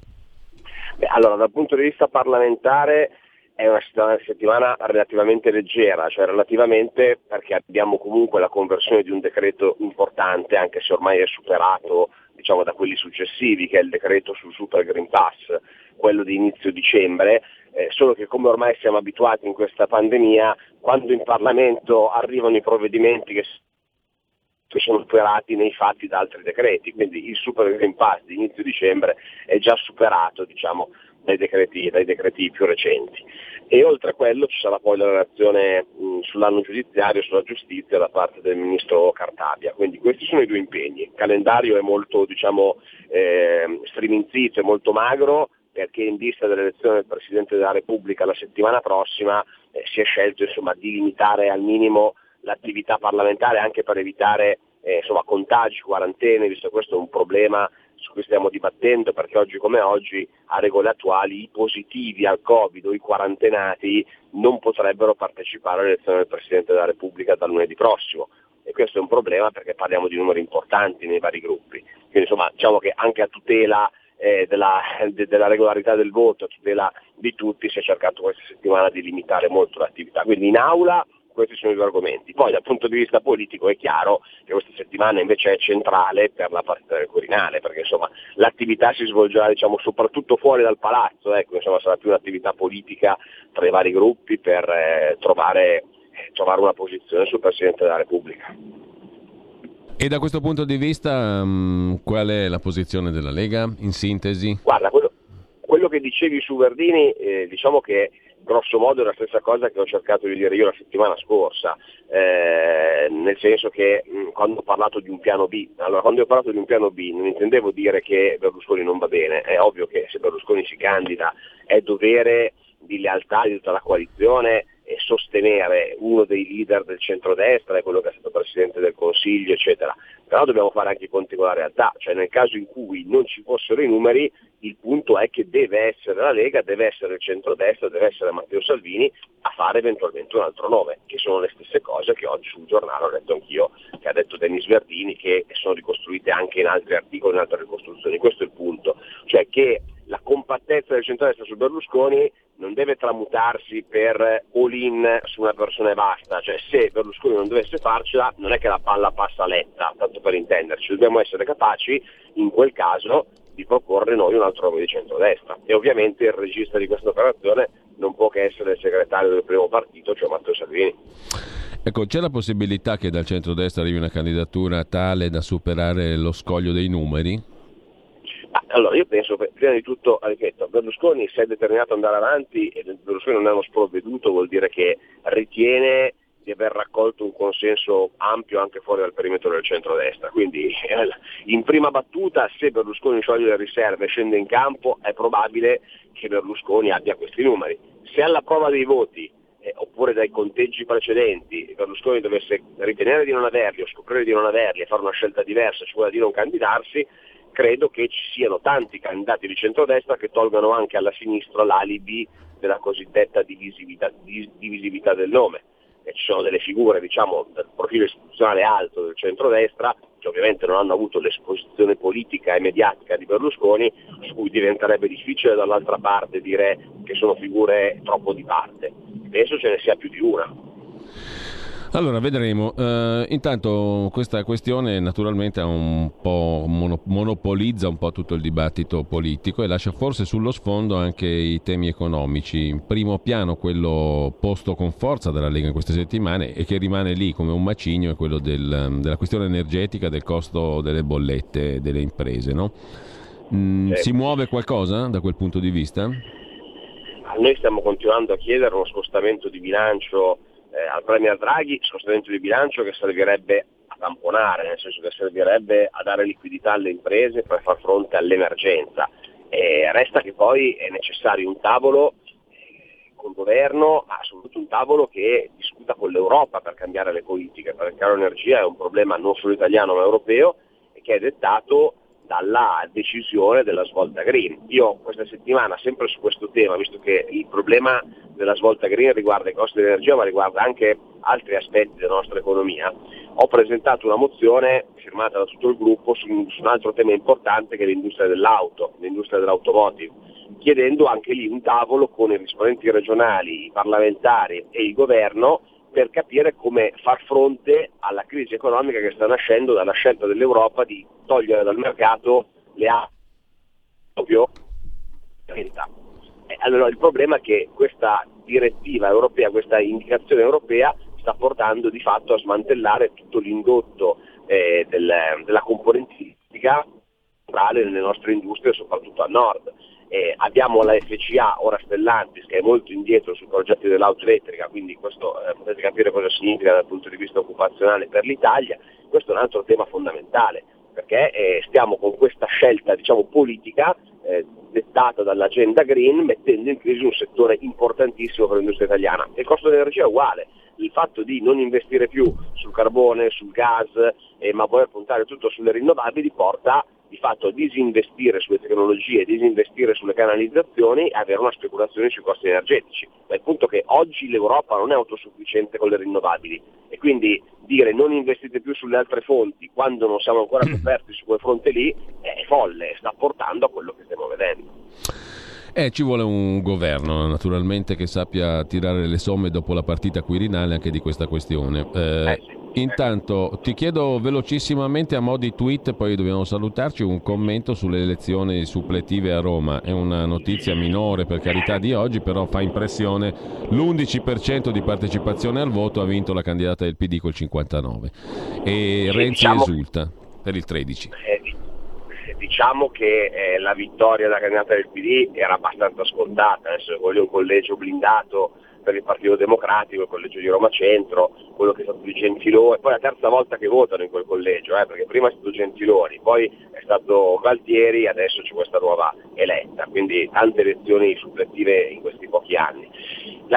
Beh, allora, dal punto di vista parlamentare è una settimana relativamente leggera, cioè relativamente perché abbiamo comunque la conversione di un decreto importante, anche se ormai è superato diciamo, da quelli successivi, che è il decreto sul Super Green Pass, quello di inizio dicembre, eh, solo che come ormai siamo abituati in questa pandemia, quando in Parlamento arrivano i provvedimenti che che sono superati nei fatti da altri decreti, quindi il Super Green Pass di inizio dicembre è già superato diciamo, dai, decreti, dai, decreti, più recenti. E oltre a quello ci sarà poi la relazione mh, sull'anno giudiziario, sulla giustizia da parte del ministro Cartabia, quindi questi sono i due impegni. Il calendario è molto diciamo, eh, striminzito, è molto magro, perché in vista dell'elezione del Presidente della Repubblica la settimana prossima eh, si è scelto insomma, di limitare al minimo l'attività parlamentare anche per evitare eh, insomma, contagi, quarantene, visto che questo è un problema su cui stiamo dibattendo, perché oggi come oggi a regole attuali i positivi al Covid o i quarantenati non potrebbero partecipare all'elezione del Presidente della Repubblica dal lunedì prossimo. E questo è un problema perché parliamo di numeri importanti nei vari gruppi. Quindi insomma diciamo che anche a tutela eh, della, de, della, regolarità del voto, a tutela di tutti, si è cercato questa settimana di limitare molto l'attività. Quindi in aula questi sono i due argomenti. Poi dal punto di vista politico è chiaro che questa settimana invece è centrale per la partita del Quirinale, perché insomma, l'attività si svolgerà diciamo, soprattutto fuori dal palazzo, ecco, insomma, sarà più un'attività politica tra i vari gruppi per eh, trovare, eh, trovare una posizione sul Presidente della Repubblica. E da questo punto di vista um, qual è la posizione della Lega in sintesi? Guarda, quello, quello che dicevi su Verdini, eh, diciamo che grosso modo è la stessa cosa che ho cercato di dire io la settimana scorsa, eh, nel senso che mh, quando ho parlato di un piano B, allora quando ho parlato di un piano B non intendevo dire che Berlusconi non va bene, è ovvio che se Berlusconi si candida è dovere di lealtà di tutta la coalizione e sostenere uno dei leader del centrodestra, quello che è stato Presidente del Consiglio, eccetera. Però dobbiamo fare anche i conti con la realtà, cioè nel caso in cui non ci fossero i numeri, il punto è che deve essere la Lega, deve essere il centrodestra, deve essere Matteo Salvini a fare eventualmente un altro nome, che sono le stesse cose che oggi sul giornale ho letto anch'io, che ha detto Denis Verdini, che sono ricostruite anche in altri articoli, in altre ricostruzioni. Questo è il punto, cioè che la compattezza del centrodestra su Berlusconi non deve tramutarsi per all-in su una persona e basta, cioè se Berlusconi non dovesse farcela non è che la palla passa letta, tanto per intenderci, dobbiamo essere capaci in quel caso di proporre noi un altro nome di centrodestra e ovviamente il regista di questa operazione non può che essere il segretario del primo partito, cioè Matteo Salvini. Ecco, c'è la possibilità che dal centrodestra arrivi una candidatura tale da superare lo scoglio dei numeri? Allora io penso che prima di tutto, ripeto, Berlusconi si è determinato ad andare avanti e Berlusconi non è uno sprovveduto, vuol dire che ritiene di aver raccolto un consenso ampio anche fuori dal perimetro del centrodestra. Quindi in prima battuta se Berlusconi scioglie le riserve e scende in campo è probabile che Berlusconi abbia questi numeri. Se alla prova dei voti eh, oppure dai conteggi precedenti Berlusconi dovesse ritenere di non averli o scoprire di non averli e fare una scelta diversa, cioè di non candidarsi, credo che ci siano tanti candidati di centrodestra che tolgano anche alla sinistra l'alibi della cosiddetta divisività, divisività del nome. Ci sono delle figure diciamo, dal profilo istituzionale alto del centrodestra che ovviamente non hanno avuto l'esposizione politica e mediatica di Berlusconi, su cui diventerebbe difficile dall'altra parte dire che sono figure troppo di parte. Penso ce ne sia più di una. Allora, vedremo. Uh, intanto questa questione naturalmente un mono, monopolizza un po' tutto il dibattito politico e lascia forse sullo sfondo anche i temi economici. In primo piano quello posto con forza dalla Lega in queste settimane e che rimane lì come un macigno è quello del, della questione energetica, del costo delle bollette delle imprese. No? Mm, Si muove qualcosa da quel punto di vista? Noi stiamo continuando a chiedere uno scostamento di bilancio eh, al Premier Draghi scostamento di bilancio che servirebbe a tamponare, nel senso che servirebbe a dare liquidità alle imprese per far fronte all'emergenza. Eh, resta che poi è necessario un tavolo eh, col governo, ma soprattutto un tavolo che discuta con l'Europa per cambiare le politiche, perché il caro energia è un problema non solo italiano ma europeo e che è dettato dalla decisione della svolta green. Io questa settimana, sempre su questo tema, visto che il problema della svolta green riguarda i costi dell'energia ma riguarda anche altri aspetti della nostra economia, ho presentato una mozione firmata da tutto il gruppo su un, su un altro tema importante che è l'industria dell'auto, l'industria dell'automotive, chiedendo anche lì un tavolo con i rispondenti regionali, i parlamentari e il governo per capire come far fronte alla crisi economica che sta nascendo dalla scelta dell'Europa di togliere dal mercato le auto. Allora il problema è che questa direttiva europea, questa indicazione europea sta portando di fatto a smantellare tutto l'indotto eh, del, della componentistica nelle nostre industrie, soprattutto a nord eh, abbiamo la FCA, ora Stellantis, che è molto indietro sui progetti dell'auto elettrica, quindi questo eh, potete capire cosa significa dal punto di vista occupazionale per l'Italia. Questo è un altro tema fondamentale, perché eh, stiamo con questa scelta diciamo, politica eh, dettata dall'agenda green mettendo in crisi un settore importantissimo per l'industria italiana. Il costo dell'energia è uguale, il fatto di non investire più sul carbone, sul gas, eh, ma voler puntare tutto sulle rinnovabili porta di fatto disinvestire sulle tecnologie, disinvestire sulle canalizzazioni e avere una speculazione sui costi energetici. Ma il punto è che oggi l'Europa non è autosufficiente con le rinnovabili e quindi dire non investite più sulle altre fonti quando non siamo ancora coperti su quel fronte lì è folle, sta portando a quello che stiamo vedendo. Eh, ci vuole un governo naturalmente che sappia tirare le somme dopo la partita quirinale anche di questa questione. Eh, eh sì. Intanto ti chiedo velocissimamente a mo' di tweet, poi dobbiamo salutarci, un commento sulle elezioni suppletive a Roma. È una notizia minore per carità di oggi, però fa impressione. L'11% di partecipazione al voto ha vinto la candidata del PD col 59% e Renzi diciamo, esulta per il 13%. Eh, diciamo che eh, la vittoria della candidata del PD era abbastanza scontata, adesso voglio un collegio blindato per il Partito Democratico, il collegio di Roma Centro, quello che è stato di Gentiloni, poi la terza volta che votano in quel collegio, eh, perché prima è stato Gentiloni, poi è stato Galtieri, adesso c'è questa nuova eletta, quindi tante elezioni supplettive in questi pochi anni.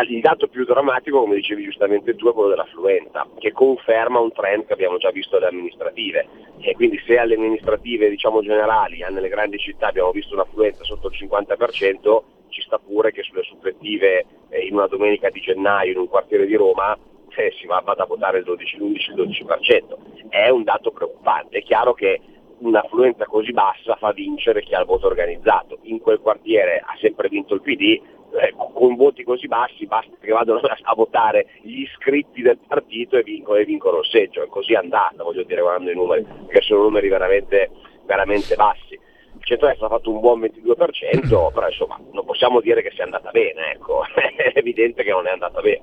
Il dato più drammatico, come dicevi giustamente tu, è quello dell'affluenza, che conferma un trend che abbiamo già visto alle amministrative. E quindi se alle amministrative diciamo, generali, nelle grandi città abbiamo visto un'affluenza sotto il 50%, ci sta pure che sulle supplettive eh, in una domenica di gennaio in un quartiere di Roma eh, si va, a votare il 12, l'11, il 12%. È un dato preoccupante, è chiaro che un'affluenza così bassa fa vincere chi ha il voto organizzato. In quel quartiere ha sempre vinto il PD, eh, con voti così bassi basta che vadano a votare gli iscritti del partito e vincono, e vincono il seggio. È così andata, voglio dire, guardando i numeri, che sono numeri veramente, veramente bassi il centro-destra ha fatto un buon 22%, però insomma non possiamo dire che sia andata bene, ecco. è evidente che non è andata bene.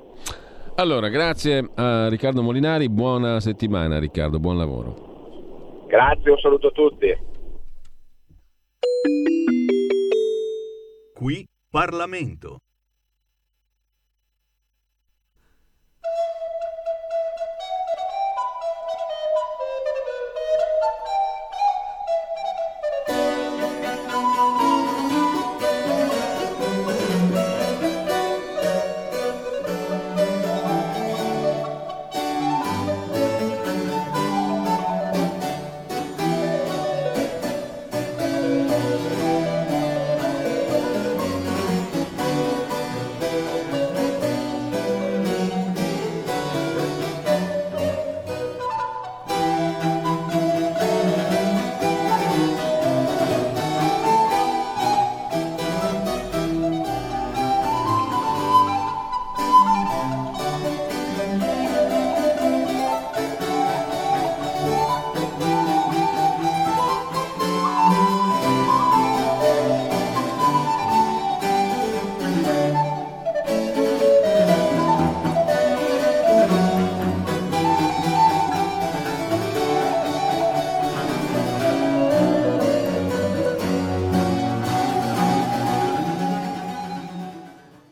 Allora, grazie a Riccardo Molinari, buona settimana Riccardo, buon lavoro. Grazie, un saluto a tutti. Qui Parlamento.